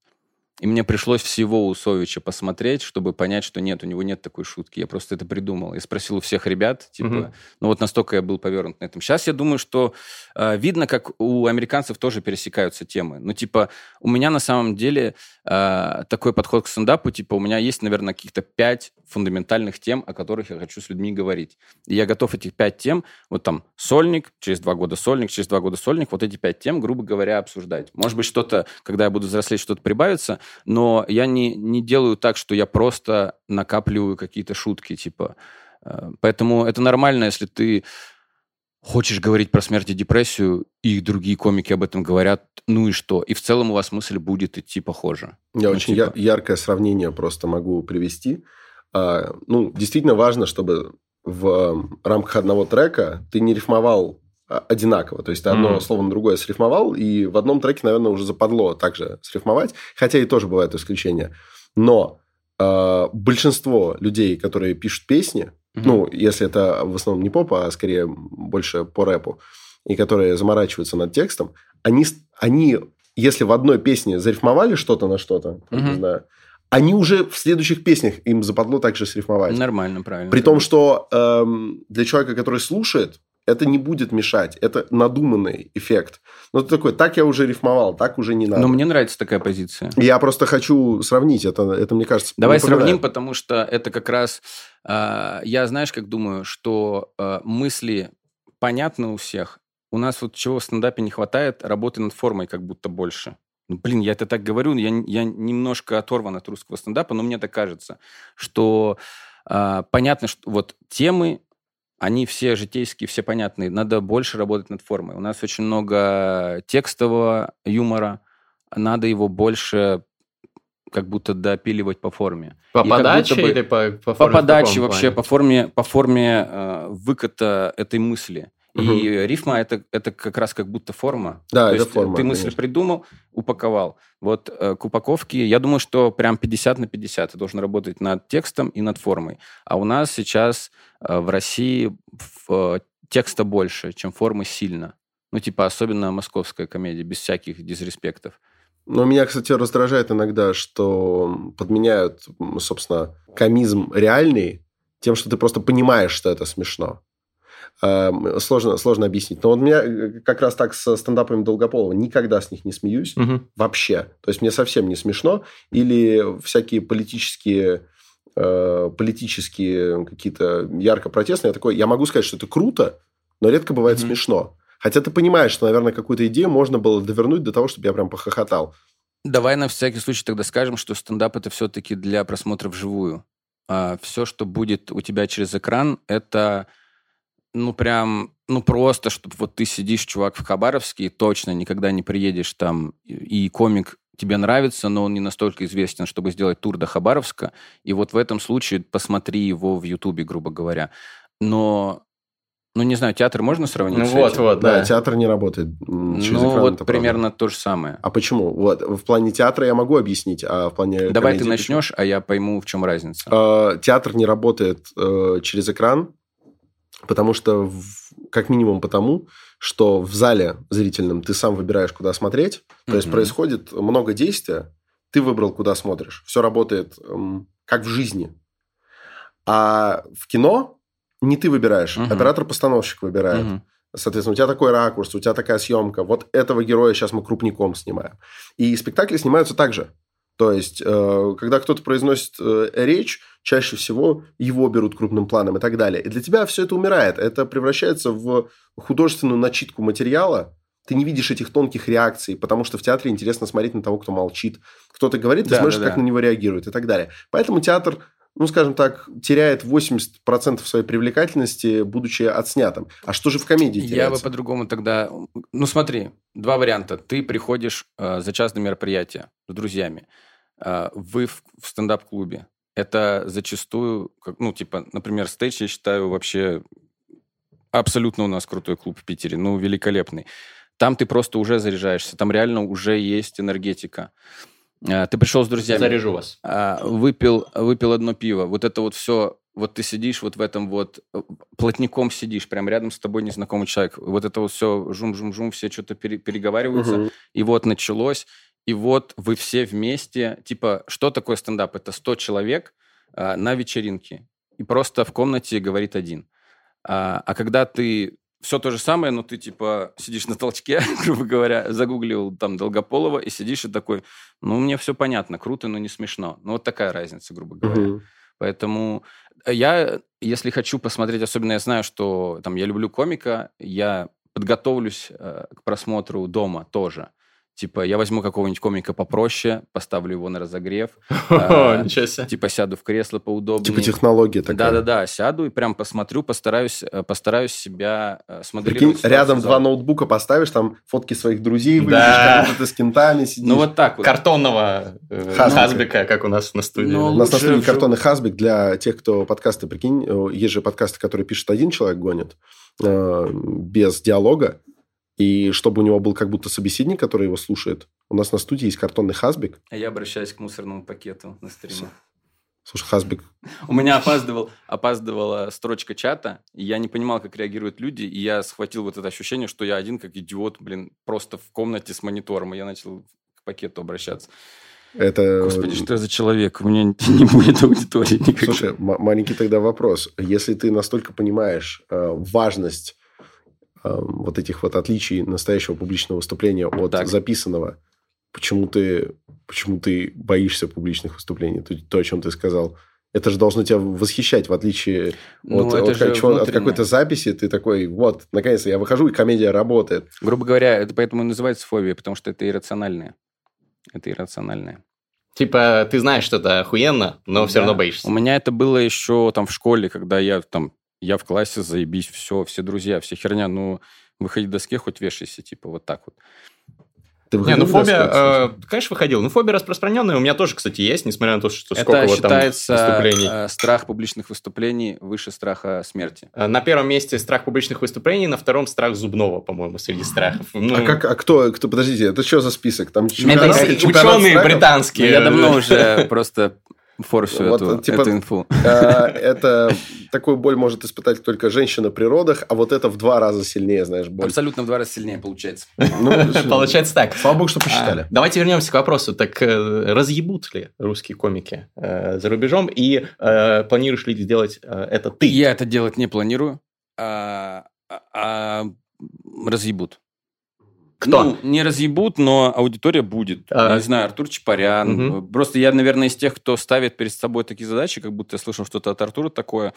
И мне пришлось всего Усовича посмотреть, чтобы понять, что нет, у него нет такой шутки. Я просто это придумал. Я спросил у всех ребят, типа, Мгм. ну вот настолько я был повернут на этом. Сейчас я думаю, что э, видно, как у американцев тоже пересекаются темы. Ну, типа, у меня на самом деле э, такой подход к стендапу, типа, у меня есть, наверное, каких-то пять фундаментальных тем, о которых я хочу с людьми говорить. И я готов этих пять тем, вот там, сольник, через два года сольник, через два года сольник, вот эти пять тем, грубо говоря, обсуждать. Может быть, что-то, когда я буду взрослеть, что-то прибавится, но я не, не делаю так, что я просто накапливаю какие-то шутки, типа, Э, Поэтому это нормально, если ты хочешь говорить про смерть и депрессию, и другие комики об этом говорят, ну и что? И в целом у вас мысль будет идти похоже. Я Ну, очень типа. я- яркое сравнение просто могу привести. А, ну, действительно важно, чтобы в рамках одного трека ты не рифмовал одинаково. То есть ты одно Мгм. слово на другое срифмовал, и в одном треке, наверное, уже западло также срифмовать, хотя и тоже бывают исключения. Но а, большинство людей, которые пишут песни, Мгм. ну, если это в основном не поп, а скорее больше по рэпу, и которые заморачиваются над текстом, они, они если в одной песне зарифмовали что-то на что-то, там, не знаю, они уже в следующих песнях им западло также срифмовать. Нормально, правильно. При том, что эм, для человека, который слушает, это не будет мешать. Это надуманный эффект. Ну, ты такой, так я уже рифмовал, так уже не надо. Но мне нравится такая позиция. Я просто хочу сравнить. Это, это мне кажется, Давай напоминает. сравним, потому что это как раз... а, я, знаешь, как думаю, что а, мысли понятны у всех. У нас вот чего в стендапе не хватает, работы над формой как будто больше. Ну, блин, я это так говорю, я, я немножко оторван от русского стендапа, но мне так кажется, что а, понятно, что вот темы, они все житейские, все понятные. Надо больше работать над формой. У нас очень много текстового юмора, надо его больше как будто допиливать по форме. По И подаче бы- или по, по По форме в подаче вообще, плане? по форме, по форме э, выката этой мысли. И рифма это, это как раз как будто форма. Да, То это есть форма, Ты мысль конечно. придумал, упаковал. Вот э, к упаковке, я думаю, что прям 50 на 50. Ты должен работать над текстом и над формой. А у нас сейчас э, в России э, текста больше, чем формы сильно. Ну, типа, особенно московская комедия, без всяких дизреспектов. Но меня, кстати, раздражает иногда, что подменяют, собственно, комизм реальный тем, что ты просто понимаешь, что это смешно. Эм, Сложно, сложно объяснить. Но вот у меня э, как раз так со стендапами Долгополова. Никогда с них не смеюсь. Мгм. Вообще. То есть мне совсем не смешно. Или всякие политические э, политические какие-то ярко протестные. Я такой, я могу сказать, что это круто, но редко бывает Мгм. смешно. Хотя ты понимаешь, что, наверное, какую-то идею можно было довернуть до того, чтобы я прям похохотал. Давай на всякий случай тогда скажем, что стендап это все-таки для просмотра вживую. А все, что будет у тебя через экран, это ну прям, ну просто, чтобы вот ты сидишь, чувак, в Хабаровске, и точно никогда не приедешь там, и комик тебе нравится, но он не настолько известен, чтобы сделать тур до Хабаровска, и вот в этом случае посмотри его в Ютубе, грубо говоря. Но, ну не знаю, театр можно сравнить Ну с вот, этим? вот, Да, да. театр не работает м, через Ну экран, вот это правда. примерно то же самое. А почему? Вот в плане театра я могу объяснить, а в плане Давай ты комедии почему? начнешь, а я пойму, в чем разница. Э, Театр не работает э, через экран, потому что, в- как минимум потому, что в зале зрительном ты сам выбираешь, куда смотреть. То есть происходит много действия, ты выбрал, куда смотришь. Все работает эм, как в жизни. А в кино не ты выбираешь, Мгм. оператор-постановщик выбирает. Мгм. Соответственно, у тебя такой ракурс, у тебя такая съемка. Вот этого героя сейчас мы крупником снимаем. И спектакли снимаются так же. То есть, э, когда кто-то произносит э, речь, чаще всего его берут крупным планом и так далее. И для тебя все это умирает. Это превращается в художественную начитку материала. Ты не видишь этих тонких реакций, потому что в театре интересно смотреть на того, кто молчит. Кто-то говорит, ты Да, смотришь, да, как да. на него реагирует и так далее. Поэтому театр ну, скажем так, теряет 80% своей привлекательности, будучи отснятым. А что же в комедии Я бы теряется? по-другому тогда... Ну, смотри, два варианта. Ты приходишь э, за час до мероприятия с друзьями. Э, вы в, в стендап-клубе. Это зачастую, как, ну, типа, например, стейдж, я считаю, вообще абсолютно у нас крутой клуб в Питере. Ну, великолепный. Там ты просто уже заряжаешься. Там реально уже есть энергетика. Э, ты пришел с друзьями. Заряжу вас. А, выпил, выпил одно пиво. Вот это вот все, вот ты сидишь вот в этом вот, э, плотником сидишь, прям рядом с тобой незнакомый человек. Вот это вот все жум-жум-жум, все что-то пере- переговариваются. Мгм. И вот началось, и вот вы все вместе, типа, что такое стендап? Это 100 человек а, на вечеринке. И просто в комнате говорит один. А, а когда ты все то же самое, но ты типа сидишь на толчке, грубо говоря, загуглил там Долгополова и сидишь и такой, ну, мне все понятно, круто, но не смешно. Ну, вот такая разница, грубо говоря. Мгм. Поэтому я, если хочу посмотреть, особенно я знаю, что там я люблю комика, я подготовлюсь э, к просмотру дома тоже. Типа, я возьму какого-нибудь комика попроще, поставлю его на разогрев. О, а, Ничего себе. Типа, сяду в кресло поудобнее. Типа технология такая. Да-да-да, сяду и прям посмотрю, постараюсь, э, постараюсь себя э, Прикинь, смоделировать. ситуацию рядом два ноутбука поставишь, там фотки своих друзей выведешь, Да. как будто ты с кентами сидишь. Ну, вот так вот. Картонного э, Хазбика. Как у нас на студии. Ну, У нас на студии картонный хазбик для тех, кто подкасты, прикинь, есть же подкасты, которые пишет один человек, гонит, без диалога, и чтобы у него был как будто собеседник, который его слушает. У нас на студии есть картонный хазбик. А я обращаюсь к мусорному пакету на стриме. Слушай, хазбик, У меня опаздывал, опаздывала строчка чата, и я не понимал, как реагируют люди, и я схватил вот это ощущение, что я один, как идиот, блин, просто в комнате с монитором, и я начал к пакету обращаться. это... Господи, что я за человек? У меня не будет аудитории никакой. Слушай, маленький тогда вопрос. Если ты настолько понимаешь э, важность вот этих вот отличий настоящего публичного выступления от Так. записанного, почему ты, почему ты боишься публичных выступлений? То, то, о чем ты сказал. Это же должно тебя восхищать, в отличие Ну, от, это от как- чего- от какой-то записи. Ты такой, вот, наконец-то я выхожу, и комедия работает. Грубо говоря, это поэтому и называется фобия, потому что это иррациональное. Это иррациональное. Типа, ты знаешь, что это охуенно, но все Да. равно боишься. У меня это было еще там в школе, когда я там, я в классе, заебись, все, все друзья, все херня, ну, выходи к доске, хоть вешайся, типа, вот так вот. Ты Не, ну фобия, доску, э, конечно, выходил. Ну, фобия распространенная. У меня тоже, кстати, есть, несмотря на то, что сколько это вот там считается выступлений. э, страх публичных выступлений выше страха смерти. Э, На первом месте страх публичных выступлений, на втором страх зубного, по-моему, среди страхов. Ну, А, как, а кто, кто, подождите, это что за список? Там это чемпионат- ученые чемпионат страхов? британские. Я давно уже просто форсю Вот, эту, типа, эту инфу. А, Это такую боль может испытать только женщина при родах, а вот это в два раза сильнее, знаешь, боль. Абсолютно в два раза сильнее получается. Ну, Получается так. Слава богу, что А, посчитали. Давайте вернемся к вопросу. Так э, разъебут ли русские комики э, за рубежом? И э, планируешь ли сделать э, это ты? Я это делать не планирую, а, а- а разъебут. Кто? Ну, не разъебут, но аудитория будет. А. Не знаю, Артур Чапарян. Мгм. Просто я, наверное, из тех, кто ставит перед собой такие задачи, как будто я слышал что-то от Артура такое.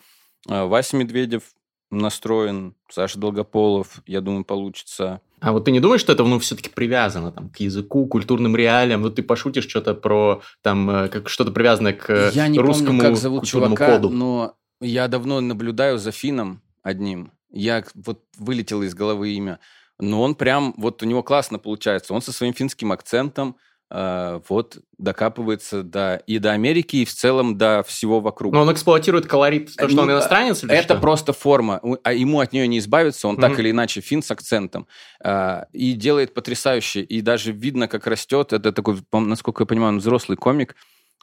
А, Вася Медведев настроен, Саша Долгополов, я думаю, получится. А вот ты не думаешь, что это ну, все-таки привязано там, к языку, культурным реалиям? Вот ты пошутишь что-то про там э, как что-то привязанное к я не русскому помню, как зовут культурному чувака, коду. но я давно наблюдаю за Фином одним. Я вот вылетело из головы имя. Но он прям, вот у него классно получается. Он со своим финским акцентом э, вот докапывается до, и до Америки, и в целом до всего вокруг. Но он эксплуатирует колорит, то, что Ну, он иностранец или Это что? просто форма, а ему от нее не избавиться, он так Мгм. или иначе фин с акцентом. А, и делает потрясающе, и даже видно, как растет. Это такой, насколько я понимаю, он взрослый комик,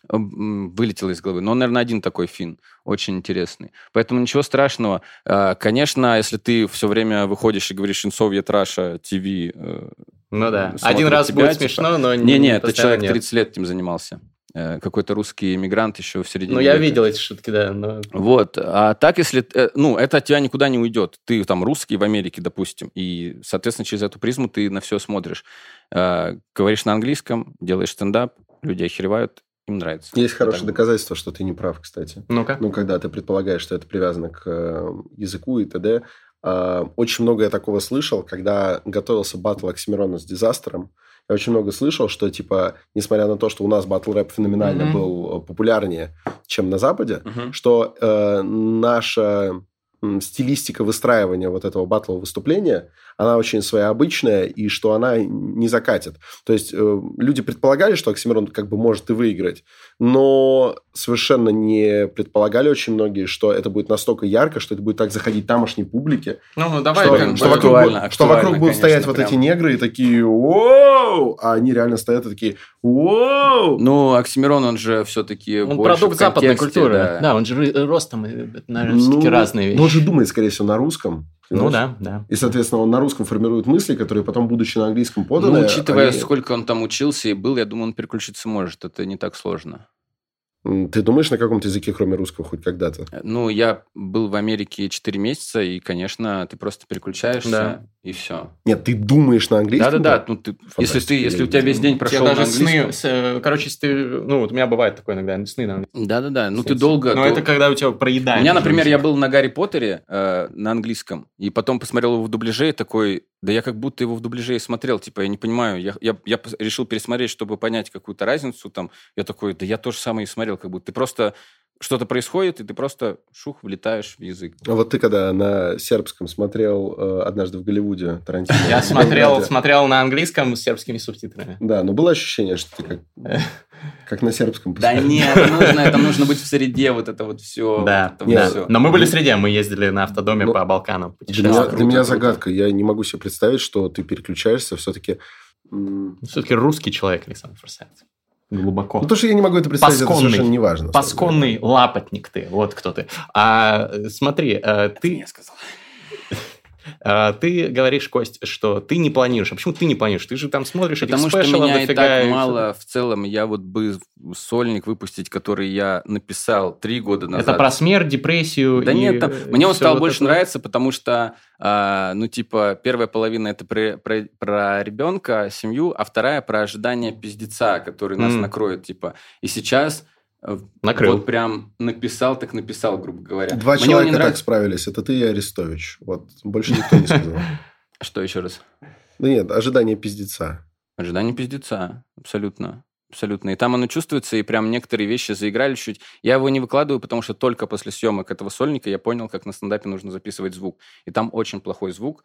вылетело из головы. Но он, наверное, один такой фин, очень интересный. Поэтому ничего страшного. А, Конечно, если ты все время выходишь и говоришь «Инсовьет Раша ТВ», э, Ну да. Один раз тебя, будет типа, смешно, но не-не, это постоянно человек нет. 30 лет этим занимался. Э, Какой-то русский иммигрант еще в середине Ну, я века. видел эти шутки, да. Но... Вот. А так, если... э, Ну, это от тебя никуда не уйдет. Ты там русский в Америке, допустим, и, соответственно, через эту призму ты на все смотришь. Говоришь на английском, делаешь стендап, люди охеревают, им нравится. Есть хорошее так доказательство, что ты не прав, кстати. Ну-ка. Ну, когда ты предполагаешь, что это привязано к э, языку и т.д. А, Очень много я такого слышал, когда готовился батл Оксимирона с Дизастером. Я очень много слышал, что, типа, несмотря на то, что у нас батл рэп феноменально Мгм. был э, популярнее, чем на Западе, Мгм. что э, наша стилистика выстраивания вот этого батлового выступления, она очень своеобычная, и что она не закатит. То есть э, люди предполагали, что Оксимирон как бы может и выиграть, но совершенно не предполагали очень многие, что это будет настолько ярко, что это будет так заходить тамошней публике, Ну, давай. что, как бы- что вокруг, актуально, будут- что вокруг будут стоять конечно, вот эти прям. негры и такие «Воу!», а они реально стоят и такие «Воу!». Ну, Оксимирон, он же все-таки Он больше продукт западной культуры. да. Да. он же ростом, наверное, все-таки Ну, разные ну, вещи. Он же думает, скорее всего, на русском. Ну да, да. И, соответственно, он на русском формирует мысли, которые потом, будучи на английском поданы... Ну, учитывая, они- сколько он там учился и был, я думаю, он переключиться может. Это не так сложно. Ты думаешь на каком-то языке, кроме русского, хоть когда-то? Э, Ну, я был в Америке 4 месяца, и, конечно, ты просто переключаешься, Да. и все. Нет, ты думаешь на английском? Да-да-да. Ну, ты, если, ты, если у тебя весь день прошел на даже сны, английском... с, э, короче, если ты, ну, вот у меня бывает такое иногда, сны на английском. Да-да-да. Ну, ты долго... Но дол- это когда у тебя проедание. У меня, например, я был на Гарри Поттере э, на английском, и потом посмотрел его в дубляже и такой, Да я как будто его в дубляже и смотрел, типа, я не понимаю, я, я, я решил пересмотреть, чтобы понять какую-то разницу там. Я такой, да я тоже самое и смотрел, как будто ты просто что-то происходит, и ты просто шух, влетаешь в язык. А вот ты когда на сербском смотрел э, «Однажды в Голливуде» Тарантино? Я смотрел, смотрел на английском с сербскими субтитрами. Да, но было ощущение, что ты как, как на сербском Да нет, нужно, это нужно быть в среде, вот это вот все. Да. Но мы были в среде, мы ездили на автодоме Ну, по Балканам. Для меня, путешествовали. для меня круто, загадка. Я не могу себе представить, что ты переключаешься все-таки... Все-таки русский человек, Александр Форсайт. Глубоко. то, что я не могу это представить, это Пасконный. совершенно не важно. Пасконный лапотник ты, вот кто ты. А э, смотри, э, Ты ты, мне сказал. Э, ты говоришь, Кость, что ты не планируешь. А почему ты не планируешь? Ты же там смотришь этих Потому что спешалов меня и так всё. мало в целом. Я вот бы сольник выпустить, который я написал три года назад. Это про смерть, депрессию Да и, нет, там- э, мне он стал вот больше это. нравиться, потому что, а, ну, типа, первая половина это про, про, про ребенка, семью, а вторая про ожидание пиздеца, который нас М. накроет, типа. И сейчас э, Накрыл. вот прям написал, так написал, грубо говоря. Два Мне человека так нравится. справились. Это ты и Арестович. Вот. Больше никто не сказал. Что еще раз? Да нет, ожидание пиздеца. Ожидание пиздеца, абсолютно. Абсолютно. И там оно чувствуется, и прям некоторые вещи заиграли чуть. Я его не выкладываю, потому что только после съемок этого сольника я понял, как на стендапе нужно записывать звук. И там очень плохой звук.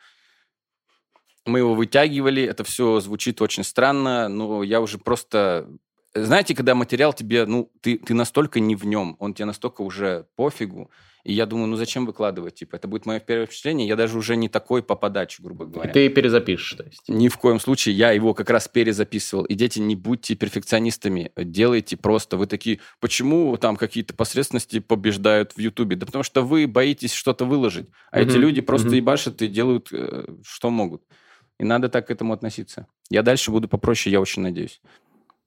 Мы его вытягивали, это все звучит очень странно, но я уже просто... Знаете, когда материал тебе, ну, ты, ты настолько не в нем, он тебе настолько уже пофигу, и я думаю, ну зачем выкладывать? Типа, это будет мое первое впечатление, я даже уже не такой по подаче, грубо говоря. Ты перезапишешь, то есть. Ни в коем случае. Я его как раз перезаписывал. И дети, не будьте перфекционистами. Делайте просто. Вы такие, почему там какие-то посредственности побеждают в Ютубе? Да потому что вы боитесь что-то выложить. А эти Мгм, люди просто мгм. ебашат и делают, э, что могут. И надо так к этому относиться. Я дальше буду попроще, я очень надеюсь.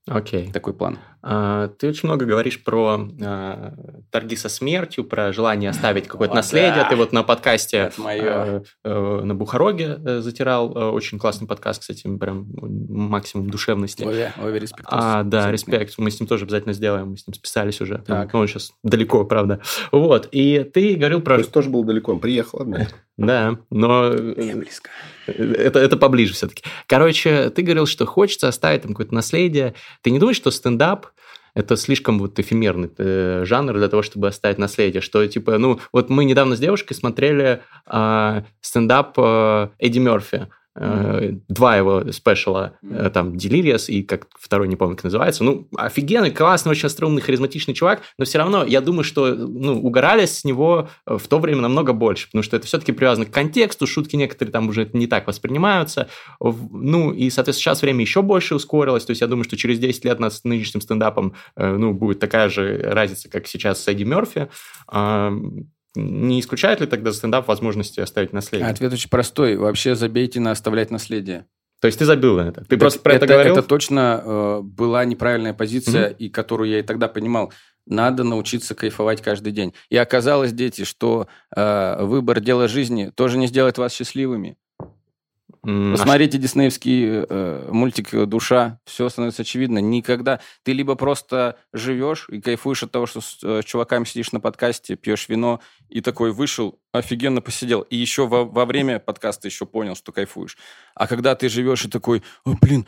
Окей. Такой план. А, Ты очень много говоришь про а, торги со смертью, про желание оставить какое-то наследие. да. Ты вот на подкасте а, э, на Бухароге э, затирал. Э, Очень классный подкаст, кстати, прям максимум душевности. Ове, ове, респект. А, да, респект. Мы с ним тоже обязательно сделаем. Мы с ним списались уже. Так. Он сейчас далеко, правда. Вот. И ты говорил То про... есть тоже был далеко. Он приехал, ладно? Да, но... э, Я близко. Это, это поближе все-таки. Короче, ты говорил, что хочется оставить там какое-то наследие. Ты не думаешь, что стендап это слишком вот эфемерный э, жанр для того, чтобы оставить наследие? Что, типа, ну, вот мы недавно с девушкой смотрели э, стендап э, Эдди Мерфи. Э, Два его спешала, э, там, Delirious и как второй, не помню, как называется. Ну, офигенный, классный, очень остроумный, харизматичный чувак, но все равно я думаю, что, ну, угорали с него э, в то время намного больше, потому что это все-таки привязано к контексту, шутки некоторые там уже не так воспринимаются. Ну, и, соответственно, сейчас время еще больше ускорилось, то есть я думаю, что через 10 лет нас с нынешним стендапом, ну, будет такая же разница, как сейчас с Эдди Мерфи. А, Не исключает ли тогда стендап возможности оставить наследие? Ответ очень простой. Вообще забейте на оставлять наследие. То есть ты забыл на это? Ты Так просто про это, говорил? Это точно э, была неправильная позиция, и которую я и тогда понимал. Надо научиться кайфовать каждый день. И оказалось, дети, что э, выбор дела жизни тоже не сделает вас счастливыми. А Посмотрите диснеевский э, мультик «Душа», все становится очевидно. Никогда ты либо просто живешь и кайфуешь от того, что с э, чуваками сидишь на подкасте, пьешь вино, и такой вышел, офигенно посидел. И еще во, во время подкаста еще понял, что кайфуешь. А когда ты живешь и такой, «О, блин,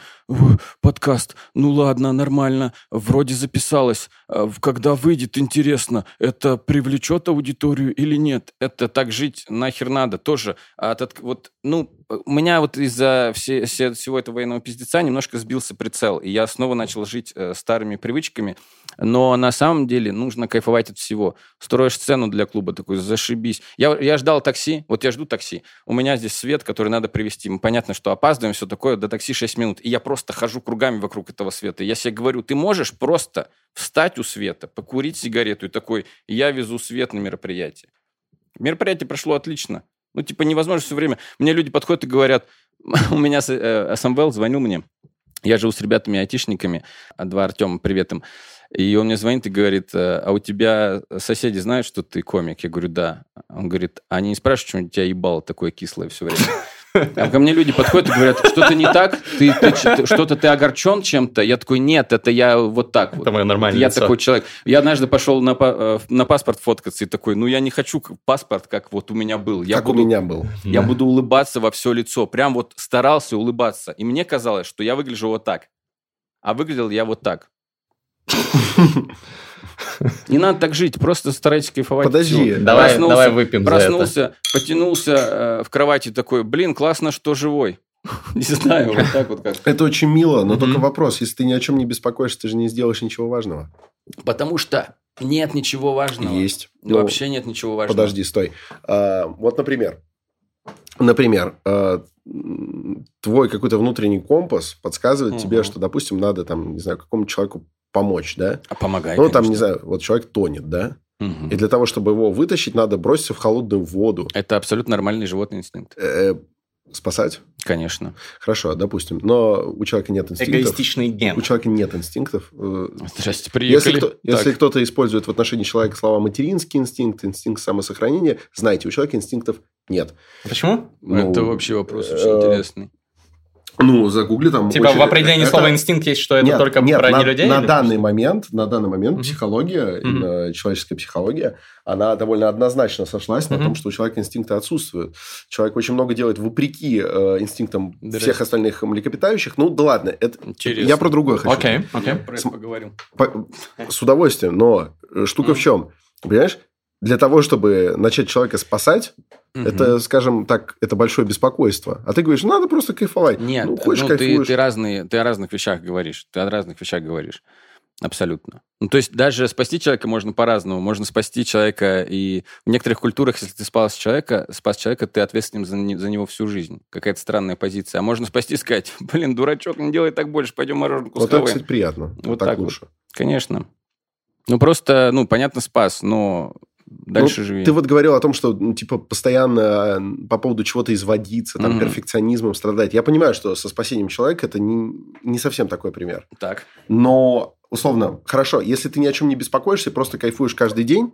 подкаст, ну ладно, нормально, вроде записалось. А Когда выйдет, интересно, это привлечет аудиторию или нет? Это так жить нахер надо тоже. А этот, вот, ну, у меня вот из-за все- все- всего этого военного пиздеца немножко сбился прицел, и я снова начал жить э, старыми привычками, но на самом деле нужно кайфовать от всего. Строишь сцену для клуба, такой, зашибись. Я, я ждал такси, вот я жду такси. У меня здесь свет, который надо привезти. Мы Понятно, что опаздываем, все такое, до такси 6 минут. И я просто хожу кругами вокруг этого света. Я себе говорю, ты можешь просто встать у света, покурить сигарету и такой, я везу свет на мероприятие. Мероприятие прошло отлично. Ну, типа, невозможно все время. Мне люди подходят и говорят, у меня э, Самвел звонил мне, я живу с ребятами-айтишниками, а два Артема, привет им. И он мне звонит и говорит, э, а у тебя соседи знают, что ты комик? Я говорю, да. Он говорит, они не спрашивают, почему у тебя ебало такое кислое все время? А ко мне люди подходят и говорят, что-то не так, ты, ты что-то ты огорчен чем-то. Я такой, нет, это я вот так вот. Это мое нормальное Я лицо. такой человек. Я однажды пошел на, э, на паспорт фоткаться и такой, ну я не хочу паспорт, как вот у меня был. Я Как буду, у меня был. Я Да. буду улыбаться во все лицо. Прям вот старался улыбаться. И мне казалось, что я выгляжу вот так. А выглядел я вот так. Не надо так жить, просто старайтесь кайфовать. Подожди. Давай, Проснулся- давай выпьем за это. Проснулся, потянулся э, в кровати такой, блин, классно, что живой. Не знаю, вот так вот как. Это очень мило, но только вопрос. Если ты ни о чем не беспокоишься, ты же не сделаешь ничего важного. Потому что нет ничего важного. Есть. Ну, Вообще нет ничего важного. Подожди, стой. А, вот, например, например, а, твой какой-то внутренний компас подсказывает тебе, что, допустим, надо там, не знаю, какому-то человеку помочь, да? А помогай, ну, там, конечно. не знаю, вот человек тонет, да? Мгм. И для того, чтобы его вытащить, надо броситься в холодную воду. Это абсолютно нормальный животный инстинкт. Э, спасать? Конечно. Хорошо, допустим. Но у человека нет инстинктов. Эгоистичный ген. У человека нет инстинктов. Э, Здрасте, Если, приехали. кто- Так. если кто-то использует в отношении человека слова материнский инстинкт, инстинкт самосохранения, знайте, у человека инстинктов нет. Почему? Ну, Это вообще вопрос очень э, интересный. Ну, загугли там. Типа очень- в определении это- слова инстинкт есть, что это Нет, только нет, про на, нелюдей? на данный что? момент, на данный момент Мгм. психология, именно человеческая психология, она довольно однозначно сошлась на Мгм. том, что у человека инстинкты отсутствуют. Человек очень много делает вопреки э, инстинктам Да, всех остальных млекопитающих. Ну, да ладно, это Интересно. я про другое хочу. Окей, окей. Я про это поговорил. По- С удовольствием, но э, штука в Мгм. чем? Понимаешь? Для того, чтобы начать человека спасать, это, скажем так, это большое беспокойство. А ты говоришь, надо просто кайфовать. Нет, ну, ну, хочешь, ты, кайфуешь. ты, разные, ты о разных вещах говоришь. Ты о разных вещах говоришь. Абсолютно. Ну, то есть даже спасти человека можно по-разному. Можно спасти человека, и в некоторых культурах, если ты спас человека, спас человека, ты ответственен за, не- за него всю жизнь. Какая-то странная позиция. А можно спасти и сказать, блин, дурачок, не делай так больше, пойдем мороженку Вот это, схаваем». кстати, приятно. Вот так, так вот. лучше. Конечно. Ну, просто, ну, понятно, спас, но дальше Ну, живи. Ты вот говорил о том, что, ну, типа, постоянно э, по поводу чего-то изводиться, там, Мгм. перфекционизмом страдать. Я понимаю, что со спасением человека это не, не совсем такой пример. Так. Но, условно, хорошо, если ты ни о чем не беспокоишься, просто кайфуешь каждый день,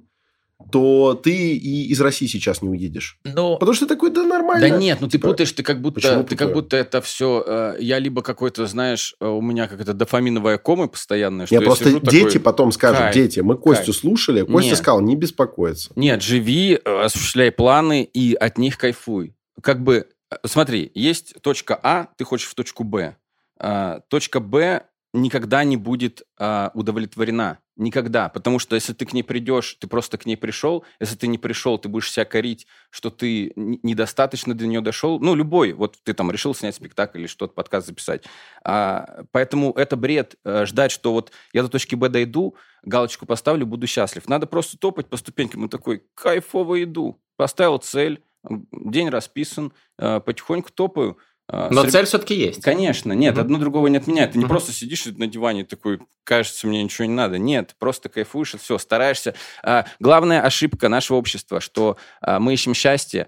то ты и из России сейчас не уедешь. Ну, Потому что ты такой, да нормально. Да нет, ну ты Типа, путаешь, ты как будто, почему ты как путаю? будто это все, я либо какой-то, знаешь, э, у меня какая-то дофаминовая кома постоянная, что Я я просто дети такой, потом скажут, кайф, дети, мы Костю кайф. слушали, Костя Нет. сказал, не беспокоиться. Нет, живи, э, осуществляй планы и от них кайфуй. Как бы, э, смотри, есть точка А, ты хочешь в точку Б. А, Точка Б никогда не будет а, удовлетворена. Никогда. Потому что если ты к ней придешь, ты просто к ней пришел. Если ты не пришел, ты будешь себя корить, что ты недостаточно до нее дошел. Ну, любой. Вот ты там решил снять спектакль или что-то, подкаст записать. А, поэтому это бред э, ждать, что вот я до точки Б дойду, галочку поставлю, буду счастлив. Надо просто топать по ступенькам. И такой, кайфово иду. Поставил цель, день расписан, э, потихоньку топаю. Э, Но с реб- цель все-таки есть. Конечно, нет, Мгм. одно другого не отменяет. Ты не Мгм. просто сидишь на диване такой, кажется, мне ничего не надо. Нет, просто кайфуешь и все, стараешься. А, главная ошибка нашего общества, что а, мы ищем счастье а,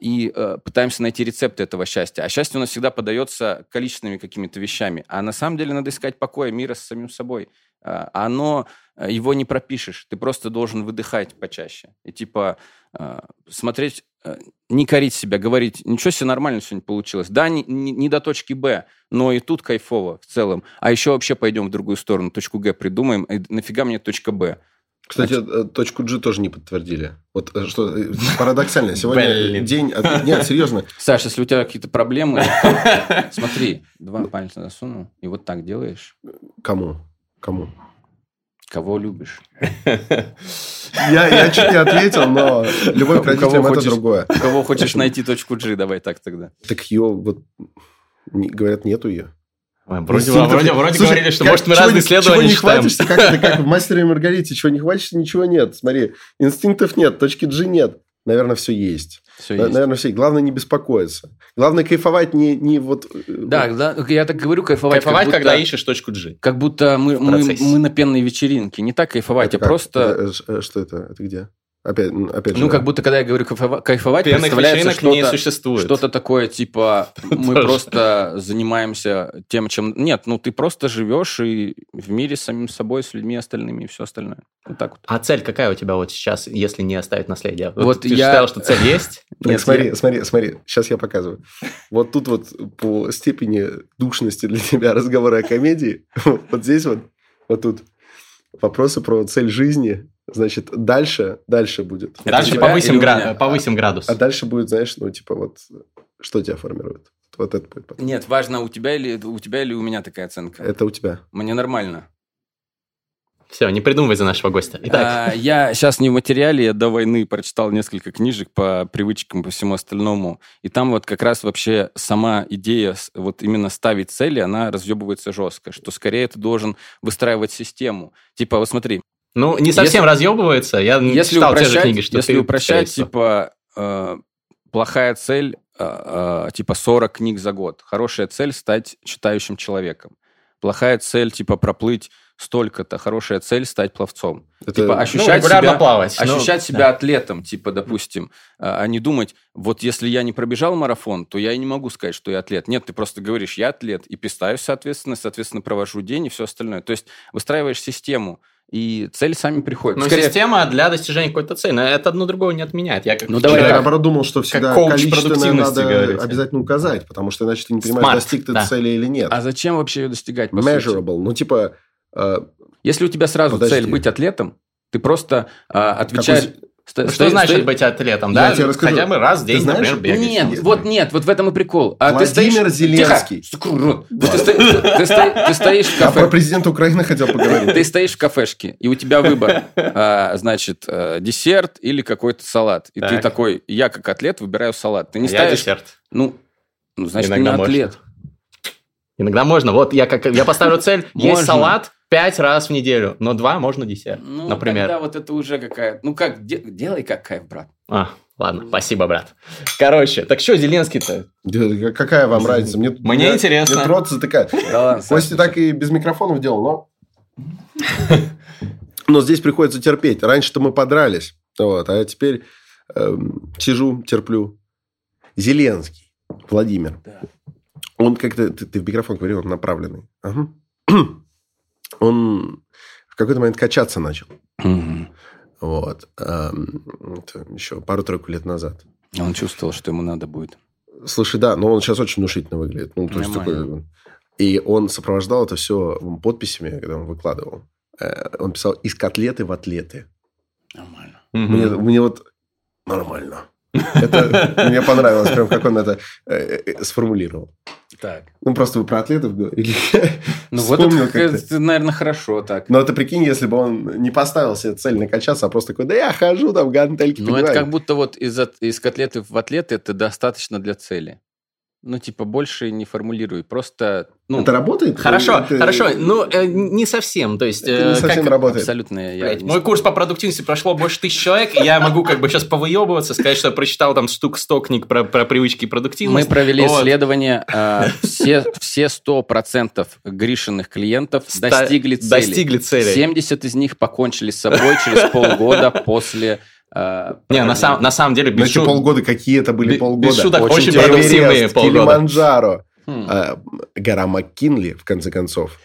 и а, пытаемся найти рецепты этого счастья. А счастье у нас всегда подается количественными какими-то вещами. А на самом деле надо искать покоя, мира с самим собой. А, оно, а, его не пропишешь. Ты просто должен выдыхать почаще. И типа а, смотреть, а, не корить себя, говорить, ничего себе нормально сегодня получилось. Да, не, не- не до точки Б, но и тут кайфово в целом. А еще вообще пойдем в другую сторону, точку Г придумаем. И нафига мне точка Б? Кстати, э, точку G тоже не подтвердили. Вот э, что э, парадоксально. Сегодня Блин. день... Нет, серьезно. Саш, если у тебя какие-то проблемы, смотри, два пальца засунул, и вот так делаешь. Кому? Кому? Кого любишь? Я, я чуть не ответил, но любовь к родителям это другое. Кого хочешь найти точку G, давай так тогда. Так ее вот... Говорят, нету ее. Вроде, Инстинктов вроде, вроде Слушай, говорили, что, как- может, мы разные не- Чего исследования не читаем. хватишься, как это, как в «Мастере и Маргарите», чего не хватишься, ничего нет. Смотри, инстинктов нет, точки G нет. Наверное, все есть. Все На- есть. Наверное, все. есть. Главное не беспокоиться. Главное кайфовать не, не вот... э, Да, да, я так говорю, кайфовать. Кайфовать, будто- когда ищешь точку G. Как будто мы, мы, мы на пенной вечеринке. Не так кайфовать, это а как? просто... Э, э, Что это? Это где? Опять, опять же. Ну, как будто, когда я говорю кайфова- кайфовать, Пенных представляется вечеринок не что-то, существует. что-то такое, типа, мы Тоже. просто занимаемся тем, чем... Нет, ну, ты просто живешь и в мире с самим собой, с людьми остальными и все остальное. Вот так вот. А цель какая у тебя вот сейчас, если не оставить наследие? Вот ты я- считал, что цель есть? Нет, смотри, я- смотри, смотри, сейчас я показываю. Вот тут вот по степени душности для тебя разговора о комедии, вот здесь вот, вот тут вопросы про цель жизни, значит, дальше, дальше будет. Дальше тебя повысим, или у гра- повысим градус. А дальше будет, знаешь, ну, типа вот, что тебя формирует? Вот это будет потом. Нет, важно, у тебя или у тебя или у меня такая оценка. Это у тебя. Мне нормально. Все, не придумывай за нашего гостя. Итак, А, я сейчас не в материале, я до войны прочитал несколько книжек по привычкам, по всему остальному. И там вот как раз вообще сама идея вот именно ставить цели, она разъебывается жестко, что скорее ты должен выстраивать систему. Типа, вот смотри, ну, не совсем разъебывается. Я если читал те же упрощать, книги, что если ты, упрощать, всего. типа, э, плохая цель, э, э, типа 40 книг за год. Хорошая цель стать читающим человеком. Плохая цель, типа, проплыть столько-то. Хорошая цель стать пловцом. Это- Типа, Ну, ощущать регулярно себя, плавать. ну, ощущать себя да. атлетом, типа, допустим, а а не думать, вот если я не пробежал марафон, то я и не могу сказать, что я атлет. Нет, ты просто говоришь, я атлет, и пистаюсь, соответственно, соответственно, провожу день и все остальное. То есть выстраиваешь систему, и цели сами приходят. Ну, Скорее- система для достижения какой-то цели. Но это одно другого не отменяет. Я как Ну, давай Я, человек- наоборот, думал, что всегда количественное надо говорите. обязательно указать, потому что иначе ты не понимаешь, Smart, достиг ты да. цели или нет. А зачем вообще ее достигать, по сути? Measurable. Ну, типа, э, Если у тебя сразу Подожди. цель быть атлетом, ты просто а, отвечаешь... Какой- ст- Что стоишь- значит стоишь- быть атлетом, Я да? тебе расскажу. Хотя бы раз в Ты день, знаешь, например, бегать. Нет, Есть. вот нет, вот в этом и прикол. А ты Владимир стоишь... Зеленский. Тихо! Да ты, ты сто- ты стоишь в Я про кафе. президента Украины хотел поговорить. Ты стоишь в кафешке, и у тебя выбор, а, значит, э, десерт или какой-то салат. И ты Так. такой, я как атлет выбираю салат. Ты не Я ставишь... десерт. Ну, ну, значит, ты Иногда не можно. атлет. Иногда можно. Вот я как я поставлю цель есть Можно. салат пять раз в неделю, но два можно десерт, Ну, например. тогда вот это уже какая... Ну, как, де- делай как кайф, брат. А, ладно, спасибо, брат. Короче, так что Зеленский-то? Да, Какая вам разница? Мне, Мне меня- интересно. Мне рот затыкает. Да Костя так и без микрофонов делал, но... Но здесь приходится терпеть. Раньше-то мы подрались. Вот, а теперь эм, сижу, терплю. Зеленский. Владимир. Да. Он как-то... Ты, ты в микрофон говорил, он направленный. Ага. Он в какой-то момент качаться начал. Вот. Эм, это еще пару-тройку лет назад. Он чувствовал, что ему надо будет. Слушай, да, но он сейчас очень внушительно выглядит. Ну, то есть такой... И он сопровождал это все подписями, когда он выкладывал. Э, Он писал «из котлеты в атлеты». Нормально. Мне, мне вот нормально. Это мне понравилось, прям как он это э, э, сформулировал. Так. Ну, просто вы про атлетов говорили. Ну, вот это, как-то. наверное, хорошо так. Но это прикинь, если бы он не поставил себе цель накачаться, а просто такой, да я хожу там, гантельки Ну, это поднимаю». как будто вот из, от- из котлеты в атлеты это достаточно для цели. Ну, типа, больше не формулируй. Просто, ну, Это работает? Хорошо, Это- хорошо, ну э, не совсем, то есть Это не э, совсем как- работает. абсолютно я Блядь, не мой курс по продуктивности прошло больше тысячи человек, и я могу как бы сейчас повыебываться, сказать, что я прочитал там штук 100 книг про, про привычки и Мы продуктивность. провели Вот. исследование, а, все, все 100% Гришиных клиентов Ста- достигли цели. достигли цели. 70 из них покончили с собой через полгода после... а, Не, на, сам- на самом деле, Ну, без, еще шу- полгода, какие это были полгода? без шуток, очень, Очень продуктивные Эверест, полгода. Килиманджаро, Хм. а, гора МакКинли, в конце концов.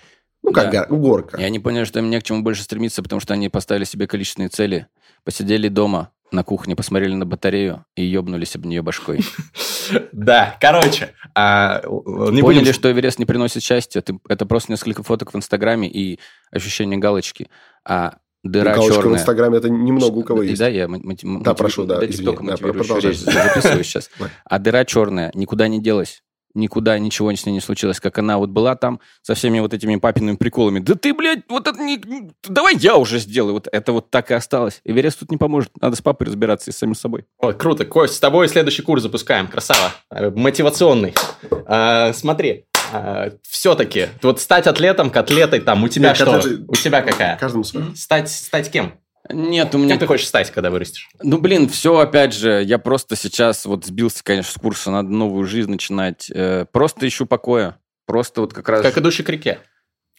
Ну, как Да. гора- ну, горка. И они поняли, что им не к чему больше стремиться, потому что они поставили себе количественные цели, посидели дома на кухне, посмотрели на батарею и ебнулись об нее башкой. Да, короче, а, не Поняли, что Эверест не приносит счастья, это просто несколько фоток в Инстаграме и ощущение галочки, а дыра Галочка в черная... Инстаграме это немного у кого И есть. Да, я мо- мотив- Да, прошу, да, извини, да, продолжай. записываю сейчас. А дыра черная никуда не делась. Никуда ничего с ней не случилось, как она вот была там со всеми вот этими папиными приколами. Да ты, блядь, вот это не... не- Давай я уже сделаю. Вот это вот так и осталось. Эверест тут не поможет. Надо с папой разбираться и с самим собой. Ой, круто, Кость, с тобой следующий курс запускаем, красава, Э, мотивационный. А, смотри, все-таки, вот стать атлетом, котлетой, там, у тебя Нет, что? котлеты- У тебя какая? Каждому свое. Стать, стать кем? Нет, у меня... Кем ты хочешь стать, когда вырастешь? Ну, блин, все, опять же, я просто сейчас вот сбился, конечно, с курса, надо новую жизнь начинать. Э, Просто ищу покоя. Просто вот как раз... Как идущий к реке.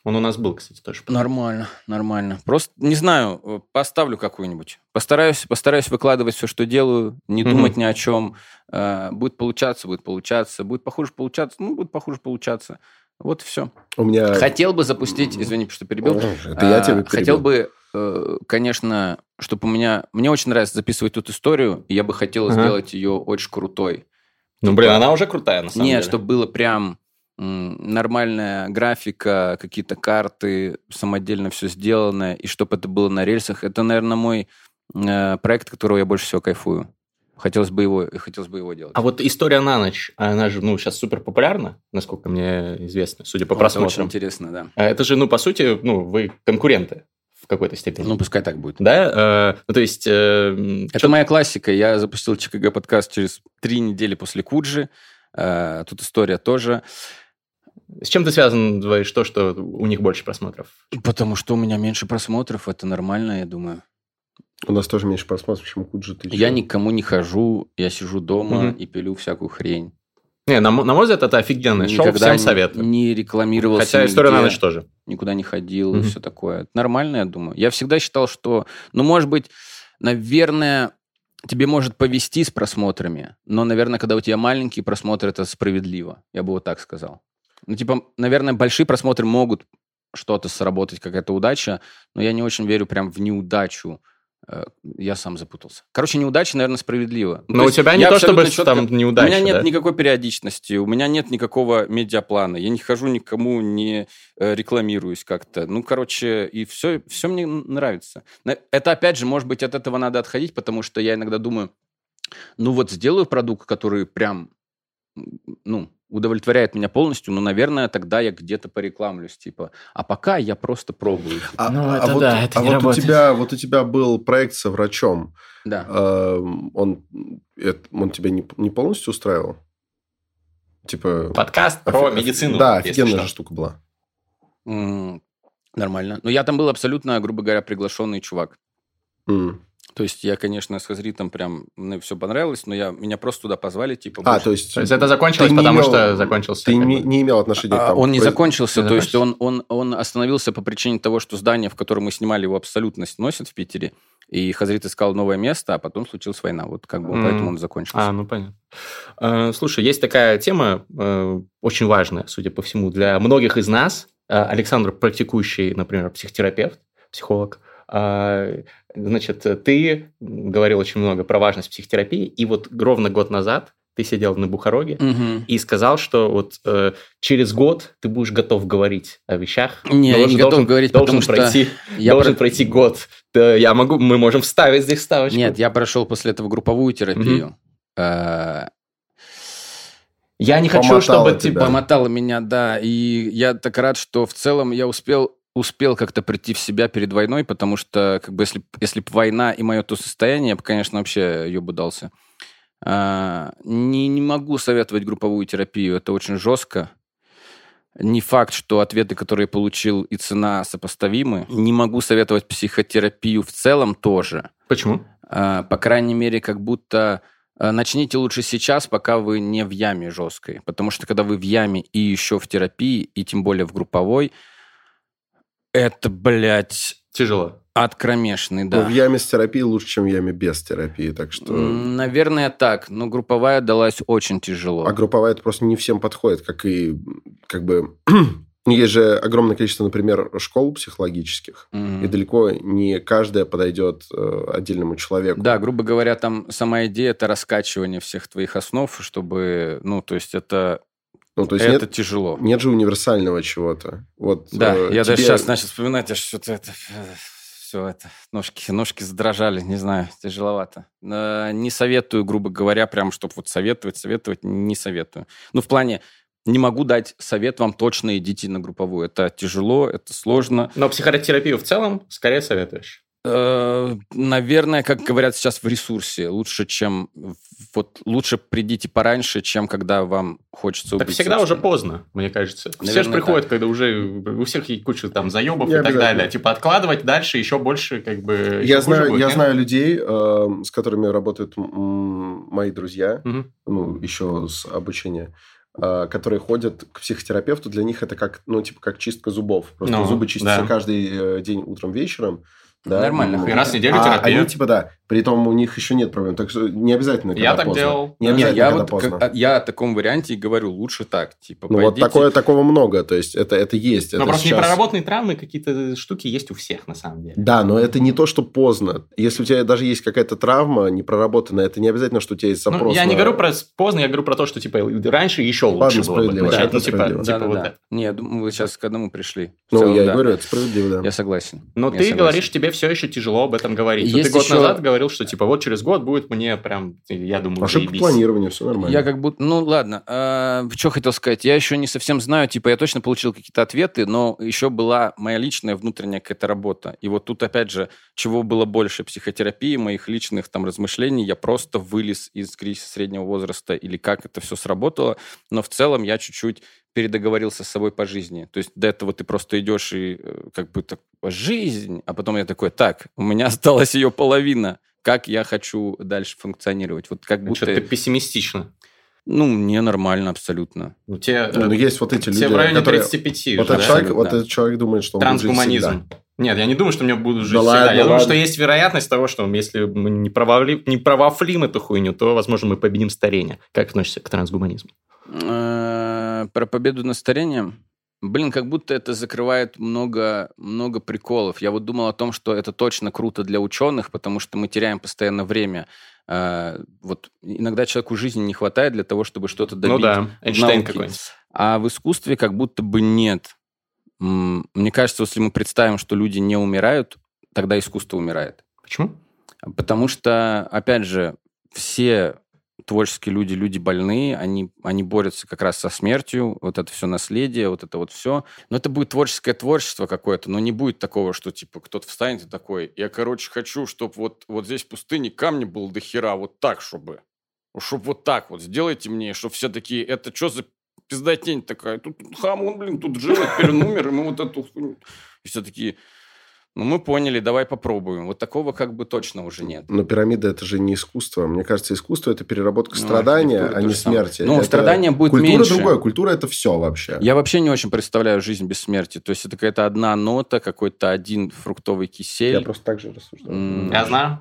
Он у нас был, кстати, тоже. Нормально, нормально. Просто, не знаю, э, поставлю какую-нибудь. Постараюсь, постараюсь выкладывать все, что делаю, не думать ни о чем. Э, Будет получаться, будет получаться. Будет похуже получаться, ну, будет похуже получаться. Вот и все. У меня... Хотел бы запустить, извини, что перебил. Это я тебя Хотел перебил. бы, э, конечно, чтобы у меня... Мне очень нравится записывать тут историю, и я бы хотел Ага. сделать ее очень крутой. Ну, блин, она уже крутая, на самом Нет, деле. чтобы было прям нормальная графика, какие-то карты, самодельно все сделано, и чтобы это было на рельсах. Это, наверное, мой э, проект, которого я больше всего кайфую. Хотелось бы его, хотелось бы его делать. А вот история на ночь, она же, ну, сейчас супер популярна, насколько мне известно, судя по Это очень просмотрам. интересно, да. А Это же, ну, по сути, ну, вы конкуренты в какой-то степени. Ну, пускай так будет. да? Э, ну, то есть... э, Это моя классика. Я запустил ЧКГ подкаст через три недели после Куджи. Э, Тут история тоже. С чем ты связан, говоришь, то, что у них больше просмотров? Потому что у меня меньше просмотров, это нормально, я думаю. У нас тоже меньше просмотров, чем у Куджи. ты Я никому не хожу, я сижу дома Мгм. и пилю всякую хрень. Не, на, на мой взгляд, это офигенное шоу, Никогда всем советую. Не рекламировался Хотя история на нигде, ночь тоже. никуда не ходил, Мгм. все такое. Нормально, я думаю. Я всегда считал, что, ну, может быть, наверное, тебе может повести с просмотрами, но, наверное, когда у тебя маленькие просмотры, это справедливо. Я бы вот так сказал. Ну, типа, наверное, большие просмотры могут что-то сработать, какая-то удача, но я не очень верю прям в неудачу. Э, Я сам запутался. Короче, неудача, наверное, справедливо. Ну, Но то у тебя не то, чтобы абсолютно там неудача, У меня нет да? никакой периодичности, у меня нет никакого медиаплана, я не хожу никому, не э, рекламируюсь как-то. Ну, короче, и все, все мне нравится. Это, опять же, может быть, от этого надо отходить, потому что я иногда думаю, ну вот сделаю продукт, который прям, ну, удовлетворяет меня полностью, но, наверное, тогда я где-то порекламлюсь, типа. А пока я просто пробую. типа. А, Ну, а это вот, да, это а не вот у работает. тебя, вот у тебя был проект со врачом. Да. Эм, Он, это- он тебя не, не полностью устраивал? Типа... Подкаст про офи- медицину. Да, офигенная что. же штука была. М, Нормально. Но я там был абсолютно, грубо говоря, приглашенный чувак. М. То есть я, конечно, с Хазритом прям мне все понравилось, но я, меня просто туда позвали, типа... А, больше- то есть... То есть это закончилось, потому имел- что закончился... Ты не, не имел отношения А, к там, он не закончился, Не то есть он, он, он остановился по причине того, что здание, в котором мы снимали, его абсолютно сносят в Питере. И Хазрит искал новое место, а потом случилась война. Вот как бы М. поэтому он закончился. А, ну понятно. Э, Слушай, есть такая тема, э, очень важная, судя по всему, для многих из нас. Э, Александр, практикующий, например, психотерапевт, психолог, э, значит, ты говорил очень много про важность психотерапии, и вот ровно год назад ты сидел на Бухароге Мгм. и сказал, что вот э, через год ты будешь готов говорить о вещах. Не, я не Должен- готов должен- говорить, должен потому что пройти, Я должен про- пройти год. Да, я могу, мы можем вставить здесь ставочку. Нет, я прошел после этого групповую терапию. Э, я не хочу, чтобы тебя. типа Помотало меня, да. И я так рад, что в целом я успел успел как-то прийти в себя перед войной, потому что, как бы, если, если бы война и мое то состояние, я бы, конечно, вообще ее бы дался. А, не, не могу советовать групповую терапию, это очень жестко. Не факт, что ответы, которые получил, и цена сопоставимы. Не могу советовать психотерапию в целом тоже. Почему? А, по крайней мере, как будто а, начните лучше сейчас, пока вы не в яме жесткой. Потому что когда вы в яме и еще в терапии, и тем более в групповой, это, блядь, Тяжело. ад кромешный, Ну, да. в яме с терапией лучше, чем в яме без терапии, так что... Наверное, так. Но групповая далась очень тяжело. А групповая это просто не всем подходит, как и как бы... Есть же огромное количество, например, школ психологических, Мгм. и далеко не каждая подойдет э, отдельному человеку. Да, грубо говоря, там сама идея это раскачивание всех твоих основ, чтобы, ну, то есть это, Ну, то есть это нет, тяжело. нет же универсального чего-то. Вот, Да, э, я даже тебе- сейчас начал вспоминать, аж что-то это... Все это, ножки, ножки задрожали, не знаю, тяжеловато. Э, Не советую, грубо говоря, прям, чтобы вот советовать, советовать, не советую. Ну, в плане, не могу дать совет вам точно идите на групповую. Это тяжело, это сложно. Но психотерапию в целом скорее советуешь. Э, Наверное, как говорят сейчас в ресурсе, лучше, чем... Вот лучше придите пораньше, чем когда вам хочется Так убить всегда уже собственно. поздно, мне кажется. Все же Наверное, приходят, когда уже у всех есть куча там заебов Не и так далее. Типа откладывать дальше еще больше, как бы. Я знаю, будет, я нет? знаю людей, э, с которыми работают мои друзья, Мгм. ну, еще с обучения, э, которые ходят к психотерапевту. Для них это как, ну, типа, как чистка зубов. Просто Ну, зубы чистятся да. каждый э, день утром, вечером. Да, Нормально. Ну, И раз в неделю а терапия. они, типа, да, Притом у них еще нет проблем. Так что не обязательно, когда Я так поздно. делал. Не Не, обязательно, я когда вот поздно. как- я о таком варианте и говорю, лучше так. Типа, Ну, вот такое, такого много. То есть, это, это есть. Но это просто сейчас- непроработанные травмы, какие-то штуки есть у всех, на самом деле. Да, но это не то, что поздно. Если у тебя даже есть какая-то травма непроработанная, это не обязательно, что у тебя есть Ну, запрос. я не на- говорю про поздно, я говорю про то, что типа раньше еще Ладно, лучше было бы начать. это Ну, типа, типа вот Да-да-да. это. Не, я думаю, вы сейчас к одному пришли. В Ну, целом, я да. говорю, это справедливо, да. Я согласен. Но Я ты согласен. говоришь, тебе все еще тяжело об этом говорить. Вот Есть ты год еще- назад говорил, что типа вот через год будет мне прям, я думаю, Ошибка заебись. планирования, все нормально. Я как будто, ну ладно, что хотел сказать, я еще не совсем знаю, типа я точно получил какие-то ответы, но еще была моя личная внутренняя какая-то работа. И вот тут опять же, чего было больше, психотерапии, моих личных там размышлений, я просто вылез из кризиса среднего возраста или как это все сработало, но в целом я чуть-чуть передоговорился с собой по жизни. То есть до этого ты просто идешь и э, как бы так, жизнь, а потом я такой, так, у меня осталась ее половина, как я хочу дальше функционировать. Вот как будто... Что-то пессимистично. Ну, мне нормально абсолютно. Ну, те, ну, э, есть вот эти люди, в районе которые... 35 Вот же, этот, да? человек, вот этот человек думает, что он будет жить Трансгуманизм. всегда. Нет, я не думаю, что мне будут жить Да всегда. ладно, я думаю, ладно. что есть вероятность того, что если мы не, провали, не провафлим эту хуйню, то, возможно, мы победим старение. Как относишься к трансгуманизму? Э, Про победу над старением. Блин, как будто это закрывает много, много приколов. Я вот думал о том, что это точно круто для ученых, потому что мы теряем постоянно время. Э, Вот иногда человеку жизни не хватает для того, чтобы что-то добить. Ну да, Эйнштейн какой-нибудь. А в искусстве как будто бы нет. Мне кажется, если мы представим, что люди не умирают, тогда искусство умирает. Почему? Потому что, опять же, все творческие люди, люди больные, они, они борются как раз со смертью, вот это все наследие, вот это вот все. Но это будет творческое творчество какое-то, но не будет такого, что типа кто-то встанет и такой, я, короче, хочу, чтобы вот, вот здесь в пустыне камни было до хера, вот так, чтобы. Чтобы вот так вот, сделайте мне, чтобы все такие, это что за пиздатень такая? Тут хам, он, блин, тут жил, теперь он умер, и мы вот эту. И все такие, ну, мы поняли, давай попробуем. Вот такого как бы точно уже нет. Но пирамида это же не искусство. Мне кажется, искусство это переработка Ну, страдания, а не смерти. Ну, Это- страдания будет культура меньше. другое. Культура это все вообще. Я вообще не очень представляю жизнь без смерти. То есть это какая-то одна нота, какой-то один фруктовый кисель. Я просто так же рассуждаю. М, Я знаю.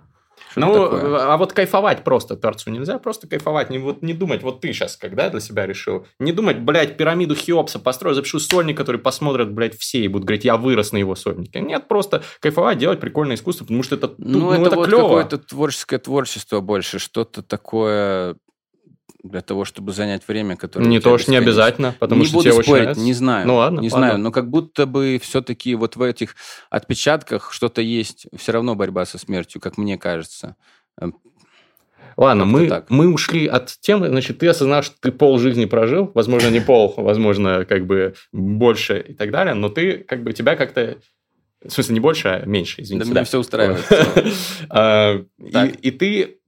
Что-то ну, такое. а вот кайфовать просто перцу нельзя, просто кайфовать, не, вот, не думать, вот ты сейчас когда для себя решил, не думать, блядь, пирамиду Хеопса построю, запишу сольник, который посмотрят, блядь, все и будут говорить, я вырос на его сольнике. Нет, просто кайфовать, делать прикольное искусство, потому что это, Ну, ну, это, это вот клево. какое-то творческое творчество больше, что-то такое для того, чтобы занять время, которое... Не то, что не обязательно, потому не что буду тебе очень спорить, нравится. не знаю. Ну ладно, не ладно. знаю, но как будто бы все-таки вот в этих отпечатках что-то есть, все равно борьба со смертью, как мне кажется. Ладно, Как-то мы, так. мы ушли от темы. Значит, ты осознал, что ты пол жизни прожил. Возможно, не пол, возможно, как бы больше и так далее. Но ты, как бы, тебя как-то... В смысле, не больше, а меньше, извините. Да меня всё устраивает. А. И ты...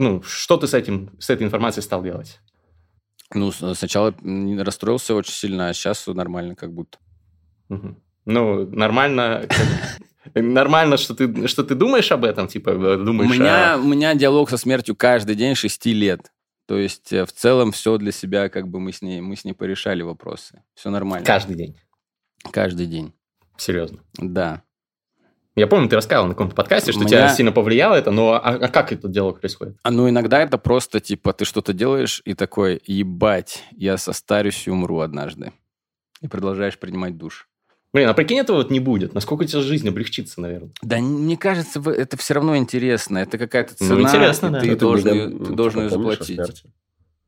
Ну, что ты с этим, с этой информацией стал делать? Ну, сначала расстроился очень сильно, а сейчас нормально как будто. Ну, нормально... Нормально, что ты, что ты думаешь об этом, типа, У думаешь... меня, о- у меня диалог со смертью каждый день 6 лет. То есть э, в целом все для себя, как бы мы с ней, мы с ней порешали вопросы. Все нормально. Каждый день. Каждый день. Серьезно. Да. Я помню, ты рассказывал на каком-то подкасте, что Меня- тебя сильно повлияло это, но а, а как этот диалог происходит? А ну иногда это просто типа ты что-то делаешь и такой, ебать, я состарюсь и умру однажды. И продолжаешь принимать душ. Блин, а прикинь, этого вот не будет. Насколько у тебя жизнь облегчится, наверное. Да мне кажется, это все равно интересно. Это какая-то Ну, цена, интересно, и да. ты Это должен, мега- её- ну, ты должен типа, ее заплатить.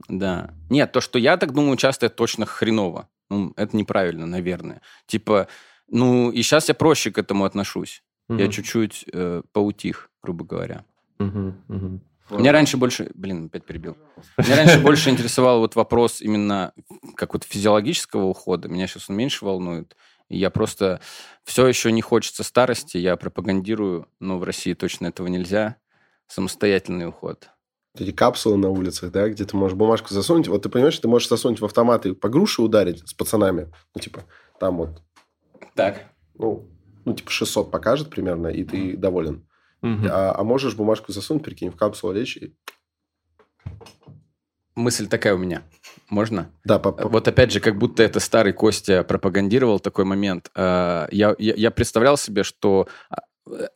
Да. Нет, то, что я так думаю, часто это точно хреново. Ну, это неправильно, наверное. Типа, ну, и сейчас я проще к этому отношусь. Я чуть-чуть э, поутих, грубо говоря. Мгм, мгм. Меня раньше больше... Блин, опять перебил. Меня раньше больше интересовал вот вопрос именно как вот физиологического ухода. Меня сейчас он меньше волнует. Я просто... Все еще не хочется старости. Я пропагандирую, но в России точно этого нельзя. Самостоятельный уход. Эти капсулы на улицах, да, где ты можешь бумажку засунуть. Вот ты понимаешь, ты можешь засунуть в автомат и по груши ударить с пацанами. Ну, типа, там вот, Так. ну, ну типа 600 покажет примерно, и ты доволен. Мгм. А, а можешь бумажку засунуть, прикинь, в капсулу лечь и... Мысль такая у меня. Можно? Да, по- по- Вот опять же, как будто это старый Костя пропагандировал такой момент. Э, Я, я, я представлял себе, что э,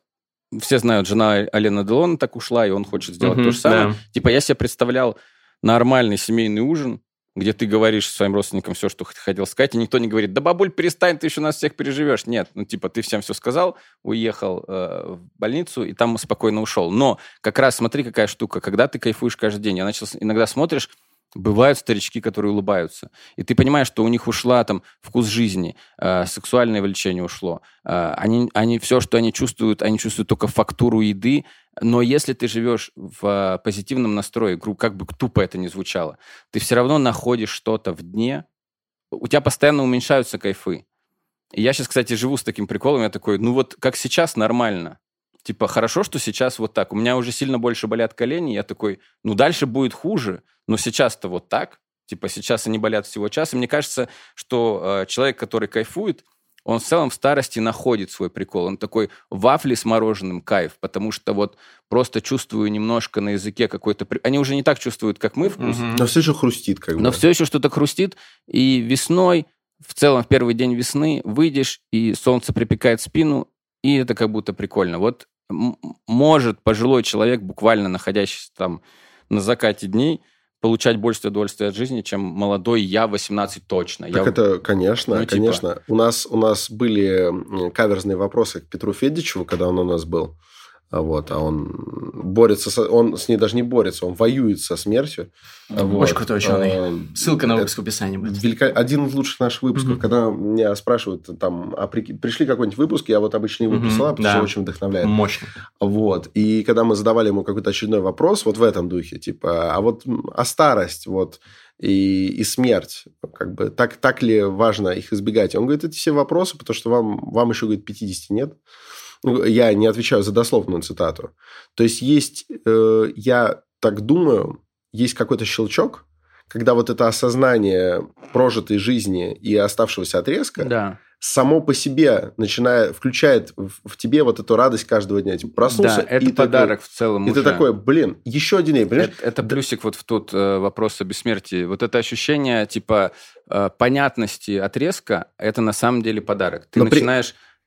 все знают, жена Алена Делона так ушла, и он хочет сделать Мгм, то же самое. да. Типа, я себе представлял нормальный семейный ужин, где ты говоришь своим родственникам все, что хотел сказать, и никто не говорит, да, бабуль, перестань, ты еще нас всех переживешь. Нет, ну, типа, ты всем все сказал, уехал э, в больницу, и там спокойно ушел. Но как раз смотри, какая штука, когда ты кайфуешь каждый день, я начал, иногда смотришь, бывают старички, которые улыбаются, и ты понимаешь, что у них ушла там вкус жизни, э, сексуальное влечение ушло, э, они, они все, что они чувствуют, они чувствуют только фактуру еды, но если ты живешь в э, позитивном настрое, как бы тупо это ни звучало, ты все равно находишь что-то в дне, у тебя постоянно уменьшаются кайфы. И я сейчас, кстати, живу с таким приколом, я такой, ну вот как сейчас нормально. Типа, хорошо, что сейчас вот так. У меня уже сильно больше болят колени, я такой, ну дальше будет хуже, но сейчас-то вот так. Типа, сейчас они болят всего час. И мне кажется, что э, человек, который кайфует, он в целом в старости находит свой прикол. Он такой вафли с мороженым кайф, потому что вот просто чувствую немножко на языке какой-то... при- Они уже не так чувствуют, как мы вкус, Мгм. Но все еще хрустит, как бы. но все еще что-то хрустит, и весной, в целом в первый день весны, выйдешь, и солнце припекает спину, и это как будто прикольно. Вот может пожилой человек, буквально находящийся там на закате дней, получать больше удовольствия от жизни, чем молодой я 18 точно. Так Я- это, конечно, Ну, типа. конечно. У нас, у нас были каверзные вопросы к Петру Федичеву, когда он у нас был. Вот, а он борется, со- он с ней даже не борется, он воюет со смертью. А Очень вот. крутой ученый. А, Ссылка на выпуск в описании будет. велика- Один из лучших наших выпусков, Мгм. когда меня спрашивают, там, а при- пришли какой-нибудь выпуск, я вот обычно его присылаю, потому да. что очень вдохновляет. Мощно. Вот. И когда мы задавали ему какой-то очередной вопрос, вот в этом духе, типа, а вот а старость, вот, и, и смерть, как бы, так, так ли важно их избегать? Он говорит, это все вопросы, потому что вам, вам еще, говорит, 50 нет. Ну, Я не отвечаю за дословную цитату. То есть, есть, э, я так думаю, есть какой-то щелчок, когда вот это осознание прожитой жизни и оставшегося отрезка, Да. само по себе начинает, включает в, в тебе вот эту радость каждого дня. Типа, проснулся, Да, это и такой- подарок в целом и ты уже. такой, блин, еще один день, понимаешь? Это, это плюсик вот в тот э, вопрос о бессмертии. Вот это ощущение, типа, э, понятности отрезка, это на самом деле подарок. Ты Но при-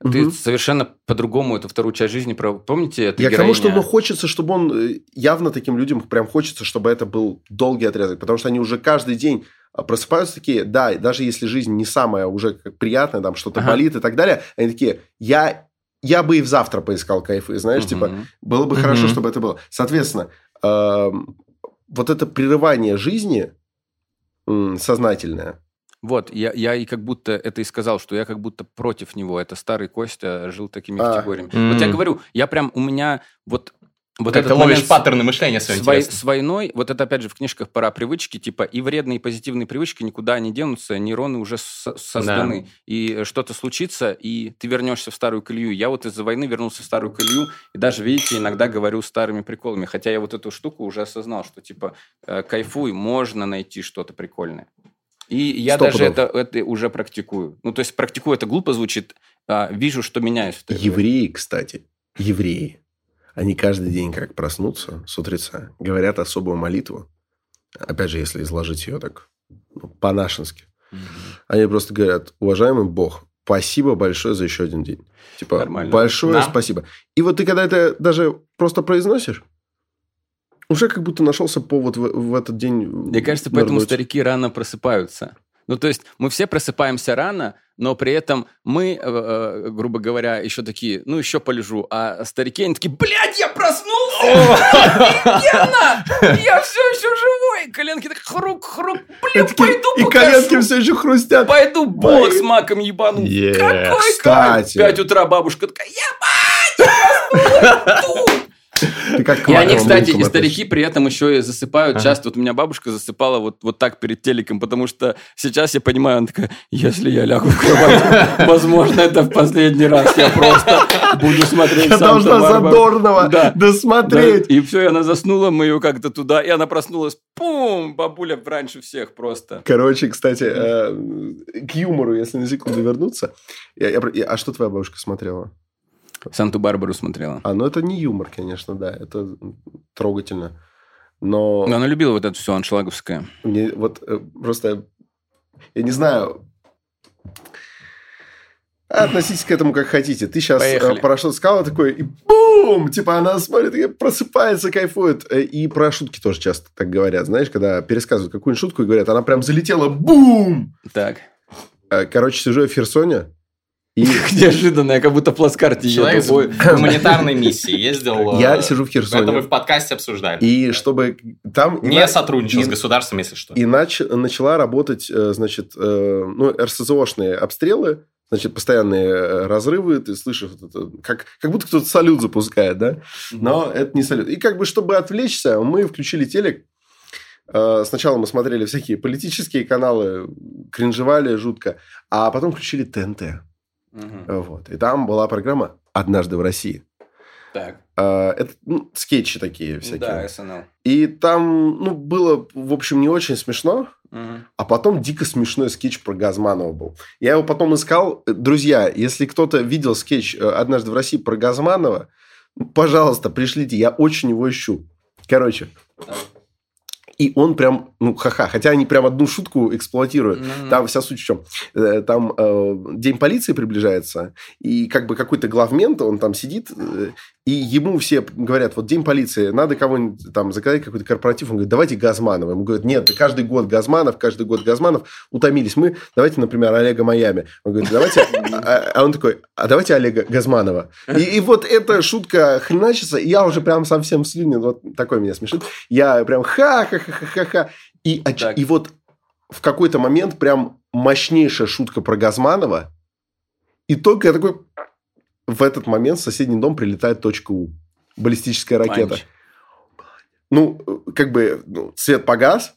начинаешь... Ты совершенно по-другому эту вторую часть жизни... про- Помните, это Я к тому, что ему хочется, чтобы он... э, Явно таким людям прям хочется, чтобы это был долгий отрезок, потому что они уже каждый день а, просыпаются такие, да, даже если жизнь не самая уже приятная, там что-то Ага. болит и так далее, они такие, я, я бы и в завтра поискал кайфы, знаешь, типа, Было бы Мгм. хорошо, чтобы это было. Соответственно, эм, вот это прерывание жизни сознательное. Вот, я, я и как будто это и сказал, что я как будто против него. Это старый Костя жил такими А. категориями. М. Вот я говорю, я прям, у меня вот... Вот как этот ты ловишь паттерны мышления свои с, вой- интересные. с войной, вот это опять же в книжках пора привычки, типа и вредные, и позитивные привычки никуда не денутся, нейроны уже со- созданы. И э, что-то случится, и ты вернешься в старую колею. Я вот из-за войны вернулся в старую колею, и даже, видите, иногда говорю старыми приколами. Хотя я вот эту штуку уже осознал, что типа э, кайфуй, можно найти что-то прикольное. И я Сто даже это, это уже практикую. Ну, то есть практикую, это глупо звучит, а, вижу, что меняюсь. Евреи, кстати, евреи, они каждый день, как проснутся с утреца, говорят особую молитву. Опять же, если изложить ее так ну, по-нашенски. Мгм. Они просто говорят, уважаемый Бог, спасибо большое за еще один день. Типа, Нормально. большое Да. спасибо. И вот ты когда это даже просто произносишь, уже как будто нашелся повод в, в этот день Мне кажется, поэтому старики рано просыпаются. Ну, то есть мы все просыпаемся рано, но при этом мы, э, э, грубо говоря, еще такие, ну, еще полежу. А старики, они такие, блядь, я проснулся! Офигенно! Я все еще живой! Коленки так хрук-хрук, блин, пойду и коленки все еще хрустят. Пойду бог с маком ебану. Какой кстати. Пять утра бабушка такая, ебать, тут!» Ты как И они, кстати, и старики при этом еще и засыпают. Ага. Часто вот у меня бабушка засыпала вот, вот так перед телеком, потому что сейчас я понимаю, она такая, если я лягу в кровать, возможно, это в последний раз. Я просто буду смотреть Я должна Санта-Барбару». Задорнова Да. досмотреть. Да, И все, и она заснула, мы ее как-то туда, и она проснулась, пум, бабуля раньше всех просто. Короче, кстати, э, к юмору, если на секунду вернуться. Я- я- а что твоя бабушка смотрела? Санту-Барбару смотрела. А, ну это не юмор, конечно, да, это трогательно. Но Но она любила вот это все аншлаговское. мне вот э, просто, я не знаю, Относитесь к этому как хотите. Ты сейчас Поехали. парашют сказала такой, и бум! Типа она смотрит, и просыпается, кайфует. Э, И про шутки тоже часто так говорят. Знаешь, когда пересказывают какую-нибудь шутку и говорят, она прям залетела, бум! Так. Э, Короче, сижу я в Херсоне. И Неожиданно, я как будто в плацкарте Человек еду. Ой. гуманитарной миссией ездил. э, я сижу в Это мы Херсоне. в подкасте обсуждали. И чтобы там... Не сотрудничал с государством, если что. И нач- начала работать, э, значит, э, ну, РСЗОшные обстрелы, значит, постоянные э, разрывы, ты слышишь, как, как будто кто-то салют запускает, да? Но это не салют. И как бы, чтобы отвлечься, мы включили телек. Э, Сначала мы смотрели всякие политические каналы, кринжевали жутко, а потом включили ТНТ. Мгм. Вот. И там была программа «Однажды в России». Так. Э, Это ну, скетчи такие всякие. Да, SNL. И там, ну, было, в общем, не очень смешно, Мгм. а потом дико смешной скетч про Газманова был. Я его потом искал. Друзья, если кто-то видел скетч э, «Однажды в России» про Газманова, ну, пожалуйста, пришлите. Я очень его ищу. Короче. И он прям, ну, ха-ха. Хотя они прям одну шутку эксплуатируют. Мгм. Там вся суть в чем? Э, Там э, день полиции приближается, и как бы какой-то главмент, он там сидит, э, и ему все говорят, вот день полиции, надо кого-нибудь там заказать какой-то корпоратив. Он говорит, давайте Газманова. Ему говорят, нет, каждый год Газманов, каждый год Газманов. Утомились мы, давайте, например, Олега Майами. Он говорит, давайте... А а он такой, а давайте Олега Газманова. И, и вот эта шутка хреначится, и я уже прям совсем слюнен, вот такой меня смешит. Я прям ха-ха-ха-ха-ха. И, оч- Так. и вот в какой-то момент прям мощнейшая шутка про Газманова. И только я такой... В этот момент в соседний дом прилетает точка У. Баллистическая ракета. Панч. Ну, э, как бы, ну, свет погас,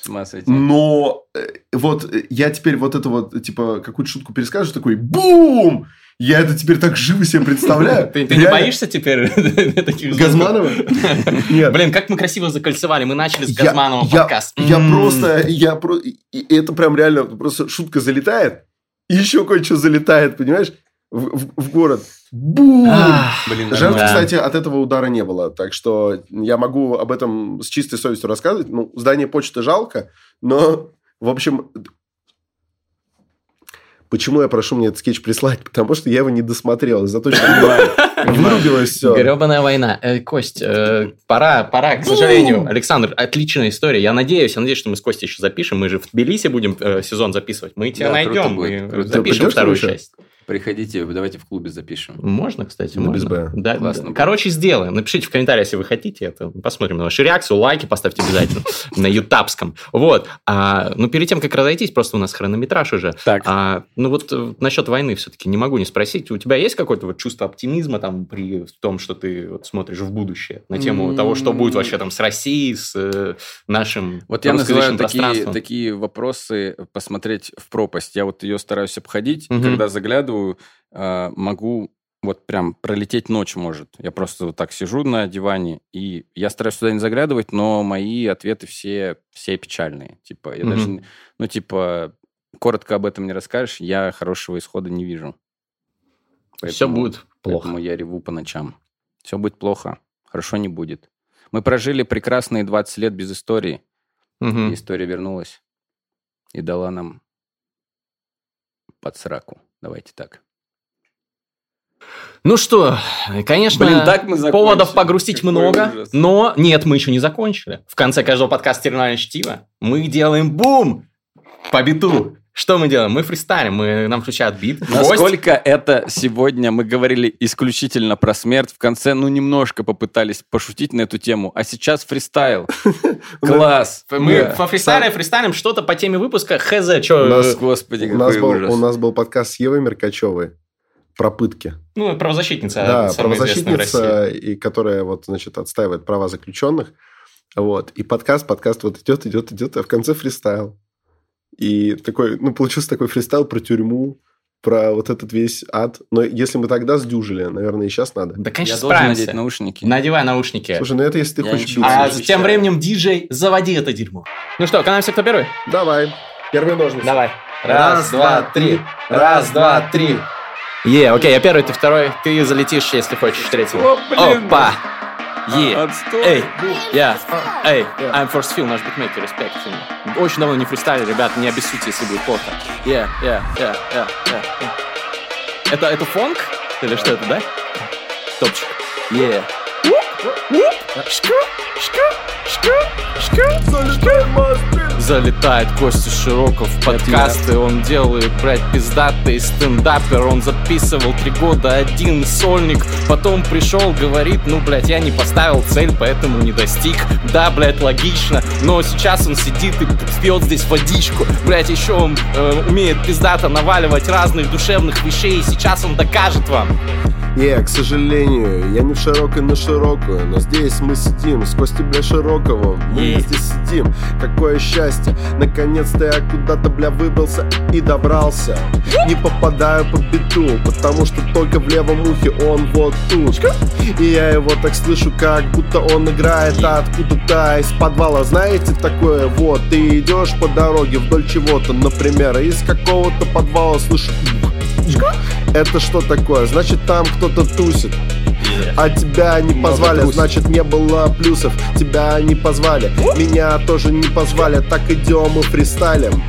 С ума сойти. но э, вот э, я теперь вот это вот, типа, какую-то шутку перескажу, такой бум! Я это теперь так живо себе представляю. Ты, не боишься теперь таких? Газманова? Нет. Блин, как мы красиво закольцевали. Мы начали с Газманова я- подкаст. Я просто, я про, и- и это прям реально, просто шутка залетает, и еще кое-что залетает, понимаешь, в, в- в город. Бум! Блин, Жертв, Да. кстати, от этого удара не было, так что я могу об этом с чистой совестью рассказывать. Ну, здание почты жалко, но, в общем, почему я прошу мне этот скетч прислать? Потому что я его не досмотрел, из-за того, что вырубилось все. Гребаная война. Э, Кость, э, пора, пора, к сожалению. Александр, отличная история. Я надеюсь, я надеюсь, что мы с Костей еще запишем. Мы же в Тбилиси будем э, сезон записывать. Мы тебя Да, круто найдем. будет, Мы круто. запишем вторую еще? часть. Приходите, давайте в клубе запишем. Можно, кстати, На можно. БСБ. Да, Классно да. Короче, сделаем. Напишите в комментариях, если вы хотите это. Посмотрим на вашу реакцию. Лайки поставьте обязательно на ютабском. Вот. А, ну, перед тем, как разойтись, просто у нас хронометраж уже. Так. А, ну, вот э, насчет войны все-таки не могу не спросить. У тебя есть какое-то вот чувство оптимизма там при том, что ты вот смотришь в будущее? На тему М. того, что будет вообще там с Россией, с э, нашим Вот я называю такие, такие вопросы посмотреть в пропасть. Я вот ее стараюсь обходить. Мгм. Когда заглядываю, а, могу вот прям пролететь ночь может. Я просто вот так сижу на диване, и я стараюсь туда не заглядывать, но мои ответы все, все печальные. Типа, я Мгм. даже, ну, типа, коротко об этом не расскажешь, я хорошего исхода не вижу. Все Поэтому- будет плохо. Поэтому я реву по ночам. Все будет плохо. Хорошо не будет. Мы прожили прекрасные 20 лет без истории. Мгм. И история вернулась и дала нам под сраку. Давайте так. Ну что, конечно, Блин, так мы закончили. поводов погрустить Какой много, ужас. но нет, мы еще не закончили. В конце каждого подкаста «Терминальное чтиво» мы делаем бум по биту. Что мы делаем? Мы фристайлим, мы, нам включают бит. Гость- Насколько это сегодня мы говорили исключительно про смерть. В конце, ну, немножко попытались пошутить на эту тему. А сейчас фристайл. Класс. Мы по фристайле фристайлим что-то по теме выпуска. Хз, У что... нас- Господи, У нас, какой ужас. у нас был подкаст с Евой Меркачевой про пытки. Ну, правозащитница. да, правозащитница, и которая вот, значит, отстаивает права заключенных. Вот. И подкаст, подкаст вот идет, идет, идет, а в конце фристайл. И такой, ну, получился такой фристайл про тюрьму, про вот этот весь ад. Но если мы тогда сдюжили, наверное, и сейчас надо. Да, конечно, Я должен справимся. надеть наушники. Надевай наушники. Слушай, ну это если ты Я хочешь ничего биться. а тем отвечаю. временем, диджей, заводи это дерьмо. Ну что, канаемся, кто первый? Давай. Первые ножницы. Давай. Раз, два, три. Раз, два, три. Е, окей, я первый, ты второй. Ты залетишь, если хочешь третьего. О, блин. Опа! Эй, я, эй, I'm First Feel, наш битмейкер, респект. Очень давно не фристайлили, ребят, не обессудьте, если будет плохо. Yeah, yeah, yeah, yeah, yeah, yeah. Это, это фонк? Или что это, да? Топчик. Yeah. Залетает Костя Широков в подкасты, он делает, блядь, пиздатый стендапер, он записывал три года один сольник, потом пришел, говорит, ну, блядь, я не поставил цель, поэтому не достиг. Да, блядь, логично, но сейчас он сидит и пьет здесь водичку, блядь, еще он э, умеет пиздато наваливать разных душевных вещей, и сейчас он докажет вам. Не, к сожалению, я не в широкой на широкую, но здесь мы сидим с Костей, бля, Широковым. Мы Е. здесь сидим, какое счастье. Наконец-то я куда-то, бля, выбрался и добрался. Не попадаю под биту, потому что только в левом ухе он вот тут. И я его так слышу, как будто он играет откуда-то из подвала. Знаете такое, вот, ты идешь по дороге вдоль чего-то, например, из какого-то подвала слышу это что такое? Значит, там кто-то тусит. А тебя не позвали, значит не было плюсов. Тебя не позвали, меня тоже не позвали. Так идем и фристайлим.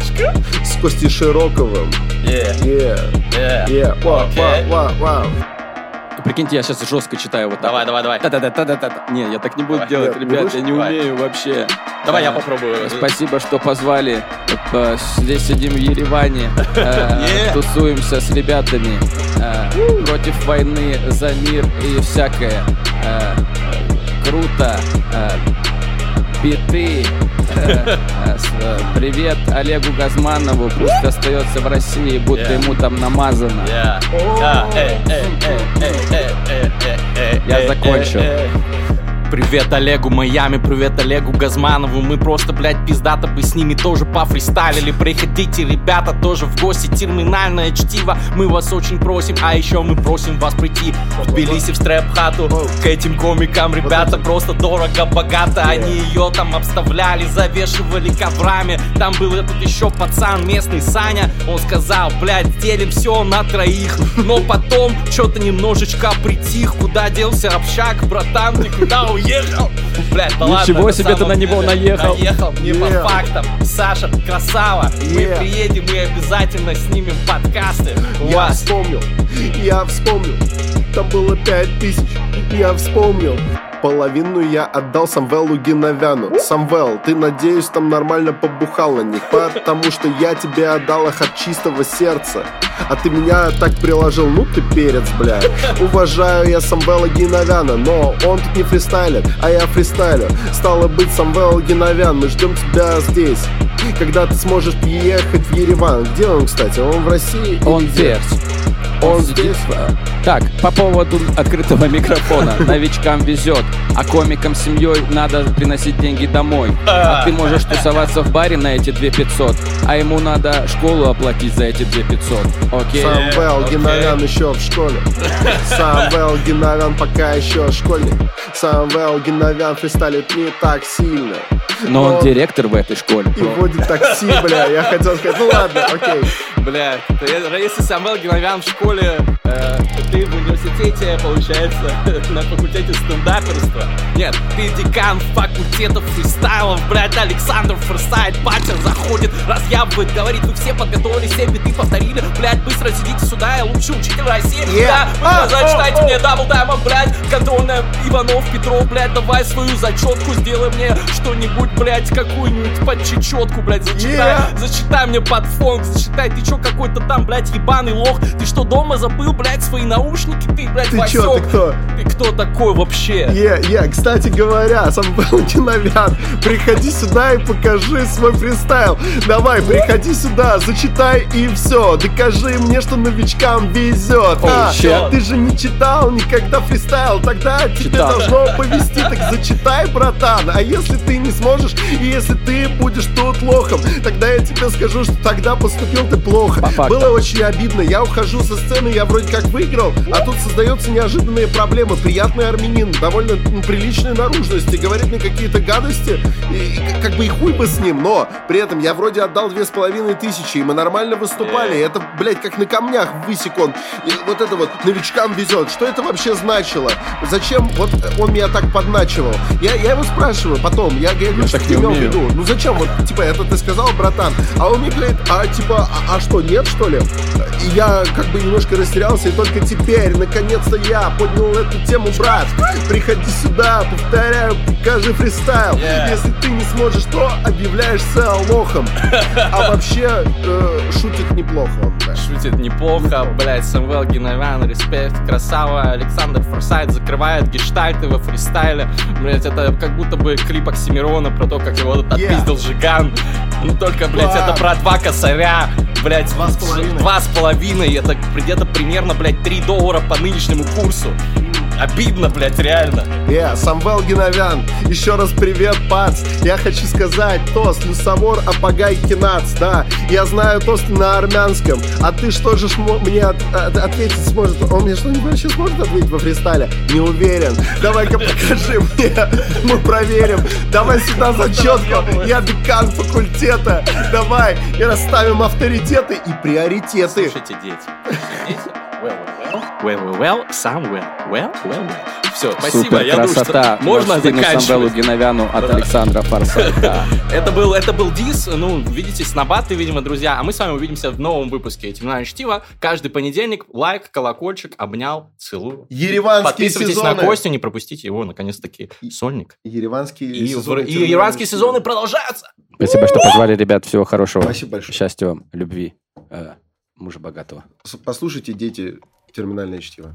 С Костей Широковым. Yeah, Yeah, yeah. yeah, Окей. вау, вау, вау Прикиньте, я сейчас жестко читаю вот так. Давай, давай, давай. Та-та-та-та-та-та. Не, я так не буду Давай. делать, ребят, я не Давай. умею вообще. Давай я А, попробую. Спасибо, что позвали. Э, Здесь сидим в Ереване, э, Yeah. тусуемся с ребятами э, против войны за мир и всякое. Э, Круто. Биты. Э, э, Привет Олегу Газманову. Пусть остается в России, будто ему там намазано. Я закончил. Привет Олегу Майами, привет Олегу Газманову. Мы просто, блядь, пиздато бы с ними тоже пофристайлили. Приходите, ребята, тоже в гости. Терминальное чтиво, мы вас очень просим А еще мы просим вас прийти в Тбилиси в стрэп-хату К этим комикам, ребята, просто дорого-богато Они ее там обставляли, завешивали коврами. Там был этот еще пацан местный, Саня. Он сказал, блядь, делим все на троих Но потом что-то немножечко притих Куда делся общак, братан, ты куда уехал? Блядь, да ладно, Ничего на себе ты на него деле. наехал. Наехал, не по фактам. Саша, красава. Мы приедем и обязательно снимем подкасты. У Я вас. вспомнил, я вспомнил. Там было пять тысяч, я вспомнил Половину я отдал Самвелу Геновяну Самвел, ты, надеюсь, там нормально побухал на них Потому что я тебе отдал их от чистого сердца. А ты меня так приложил, ну ты перец, бля Уважаю я Самвела Геновяна Но он тут не фристайлит, а я фристайлю. Стало быть, Самвел Геновян, мы ждем тебя здесь когда ты сможешь ехать в Ереван Где он, кстати? Он в России? Он где? здесь. Он здесь? Так, по поводу открытого микрофона. Новичкам везет, а комикам с семьей надо приносить деньги домой. А ты можешь тусоваться в баре на эти 2500, а ему надо школу оплатить за эти 2500. Окей? Самвел. Геновян еще в школе Самвел Геновян пока еще школьник Самвел Геновян фристайлит не так сильно Но он директор в этой школе. И водит такси, бля Я хотел сказать, ну ладно, окей Бля, если Самвел Геновян в школе, э, ты в университете, получается, на факультете стендаперства. Нет, ты декан факультетов фристайлов, блядь, Александр Форсайт, батя заходит, разъябывает, говорит, вы все подготовили, все биты повторили, блядь, быстро сидите сюда, я лучший учитель России. Yeah. Да, вы А, сказали, а, мне double time а, блядь, контрольная Иванов, Петров, блядь, давай свою зачетку, сделай мне что-нибудь, блядь, какую-нибудь подчечетку, блядь, зачитай, Yeah. зачитай мне под фон, зачитай, ты чё какой-то там, блядь, ебаный лох, ты что, дома забыл, блядь, свои наушники, ты, блядь, Ты Васёк? чё, ты кто? Ты кто такой вообще? Е, е, кстати говоря, Самвел Геновян Приходи сюда и покажи свой фристайл Давай, приходи сюда, зачитай и все Докажи мне, что новичкам везет А, shit. Ты же не читал никогда фристайл Тогда тебе Читал. должно повести Так зачитай, братан А если ты не сможешь, и если ты будешь тут лохом Тогда я тебе скажу, что тогда поступил ты плохо По. Было очень обидно Я ухожу со сцены, я вроде как выиграл А тут создаются неожиданные проблемы Приятный армянин, довольно м, приличной наружности Говорит мне какие-то гадости и, и как бы и хуй бы с ним Но при этом я вроде отдал две с половиной тысячи И мы нормально выступали И Это, блядь, как на камнях высек он И вот это вот новичкам везет Что это вообще значило? Зачем вот он меня так подначивал? Я, я его спрашиваю потом Я, я говорю, что так ты не имел в виду? Ну зачем? Вот, типа, это ты сказал, братан. А он мне говорит, а типа, а, а что, нет, что ли? И я как бы немножко растерялся, и только теперь, наконец-то я поднял эту тему, брат. Приходи сюда, повторяю, покажи фристайл. Yeah. Если ты не сможешь, то объявляешься лохом. А вообще, э, шутит неплохо он, да. Шутит неплохо, блять, Самвел Геновян, респект, красава, Александр Форсайт закрывает гештальты во фристайле, блять, это как будто бы клип Оксимирона про то, как его тут Yeah. отпиздил Жиган, ну только, блять, Да. это про два косаря, блять, Два с половиной. два с половиной, это где-то примерно, блять, 3 доллара по нынешнему курсу, обидно, блять, реально. Э, Самвел Геновян, еще раз привет, пац. Я хочу сказать тост, Люсавор Апагай Кинац, да. Я знаю тосты на армянском. А ты что же мне от- от- ответить сможет? Он мне что-нибудь вообще сможет ответить во фристайле? Не уверен. Давай-ка покажи мне, мы проверим. Давай сюда зачетку, я декан факультета. Давай, и расставим авторитеты и приоритеты. Слушайте, дети, дети, well, well, well, some well, well, well, well. Все, спасибо, Супер я думаю, красота. что можно Морщины Самвелу заканчивать. Геновяну от Да. Александра Форсайта. Это был, это был Дис, ну, видите, снобаты, видимо, друзья, а мы с вами увидимся в новом выпуске Темная Чтива. Каждый понедельник, лайк, колокольчик, обнял, целую. Ереванские Подписывайтесь сезоны. на Костю, не пропустите его, наконец-таки, сольник. Ереванские И, сезоны. и иранские сезоны продолжаются. Спасибо, что позвали, ребят. Всего хорошего. Спасибо большое. Счастья вам, любви, э, мужа богатого. Послушайте, дети, терминальное чтиво.